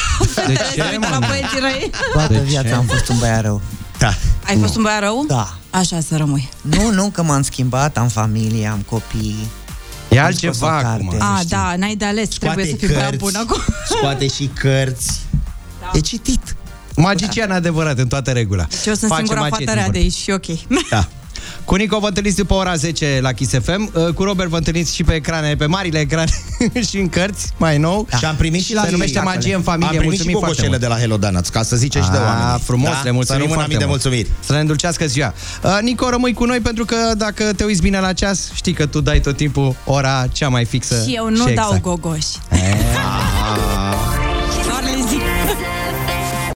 Speaker 3: De ce,
Speaker 18: la băieții răi.
Speaker 17: Toată
Speaker 3: De
Speaker 17: viața
Speaker 3: ce?
Speaker 17: am fost un băiat rău.
Speaker 11: Da.
Speaker 18: Ai fost un băiat rău?
Speaker 17: Da.
Speaker 18: Așa să rămâi.
Speaker 17: Nu, nu, că m-am schimbat, am familie, am copii.
Speaker 3: E
Speaker 17: Am
Speaker 3: altceva
Speaker 17: scos o carte.
Speaker 3: acum.
Speaker 18: A, da, n-ai de ales. Trebuie să fii băiat bun acum.
Speaker 11: scoate și cărți.
Speaker 17: E citit.
Speaker 3: Magician adevărat în toată regula.
Speaker 18: Deci eu sunt
Speaker 3: Face
Speaker 18: singura
Speaker 3: magie
Speaker 18: fată
Speaker 3: din
Speaker 18: rea de
Speaker 3: vorbă.
Speaker 18: aici și ok.
Speaker 3: Da. Cu Nico vă întâlniți după ora 10 la Kiss FM. Uh, Cu Robert vă întâlniți și pe ecrane, pe marile ecrane și în cărți, mai nou.
Speaker 11: Da. Și am primit și la
Speaker 3: Se numește Magie în familie.
Speaker 11: Am primit și
Speaker 3: Mulțumim foarte
Speaker 11: gogoșele
Speaker 3: mult.
Speaker 11: de la Hello Donuts, ca să zice și de
Speaker 3: Ah,
Speaker 11: oameni.
Speaker 3: frumos,
Speaker 11: da?
Speaker 3: le mulțumim
Speaker 11: Să rămână
Speaker 3: foarte
Speaker 11: mii de
Speaker 3: mult.
Speaker 11: mulțumiri.
Speaker 3: Să ne îndulcească ziua. Uh, Nico, rămâi cu noi pentru că dacă te uiți bine la ceas, știi că tu dai tot timpul ora cea mai fixă
Speaker 18: Și eu nu
Speaker 3: și
Speaker 18: dau
Speaker 3: exact.
Speaker 18: gogoși.
Speaker 3: Ah.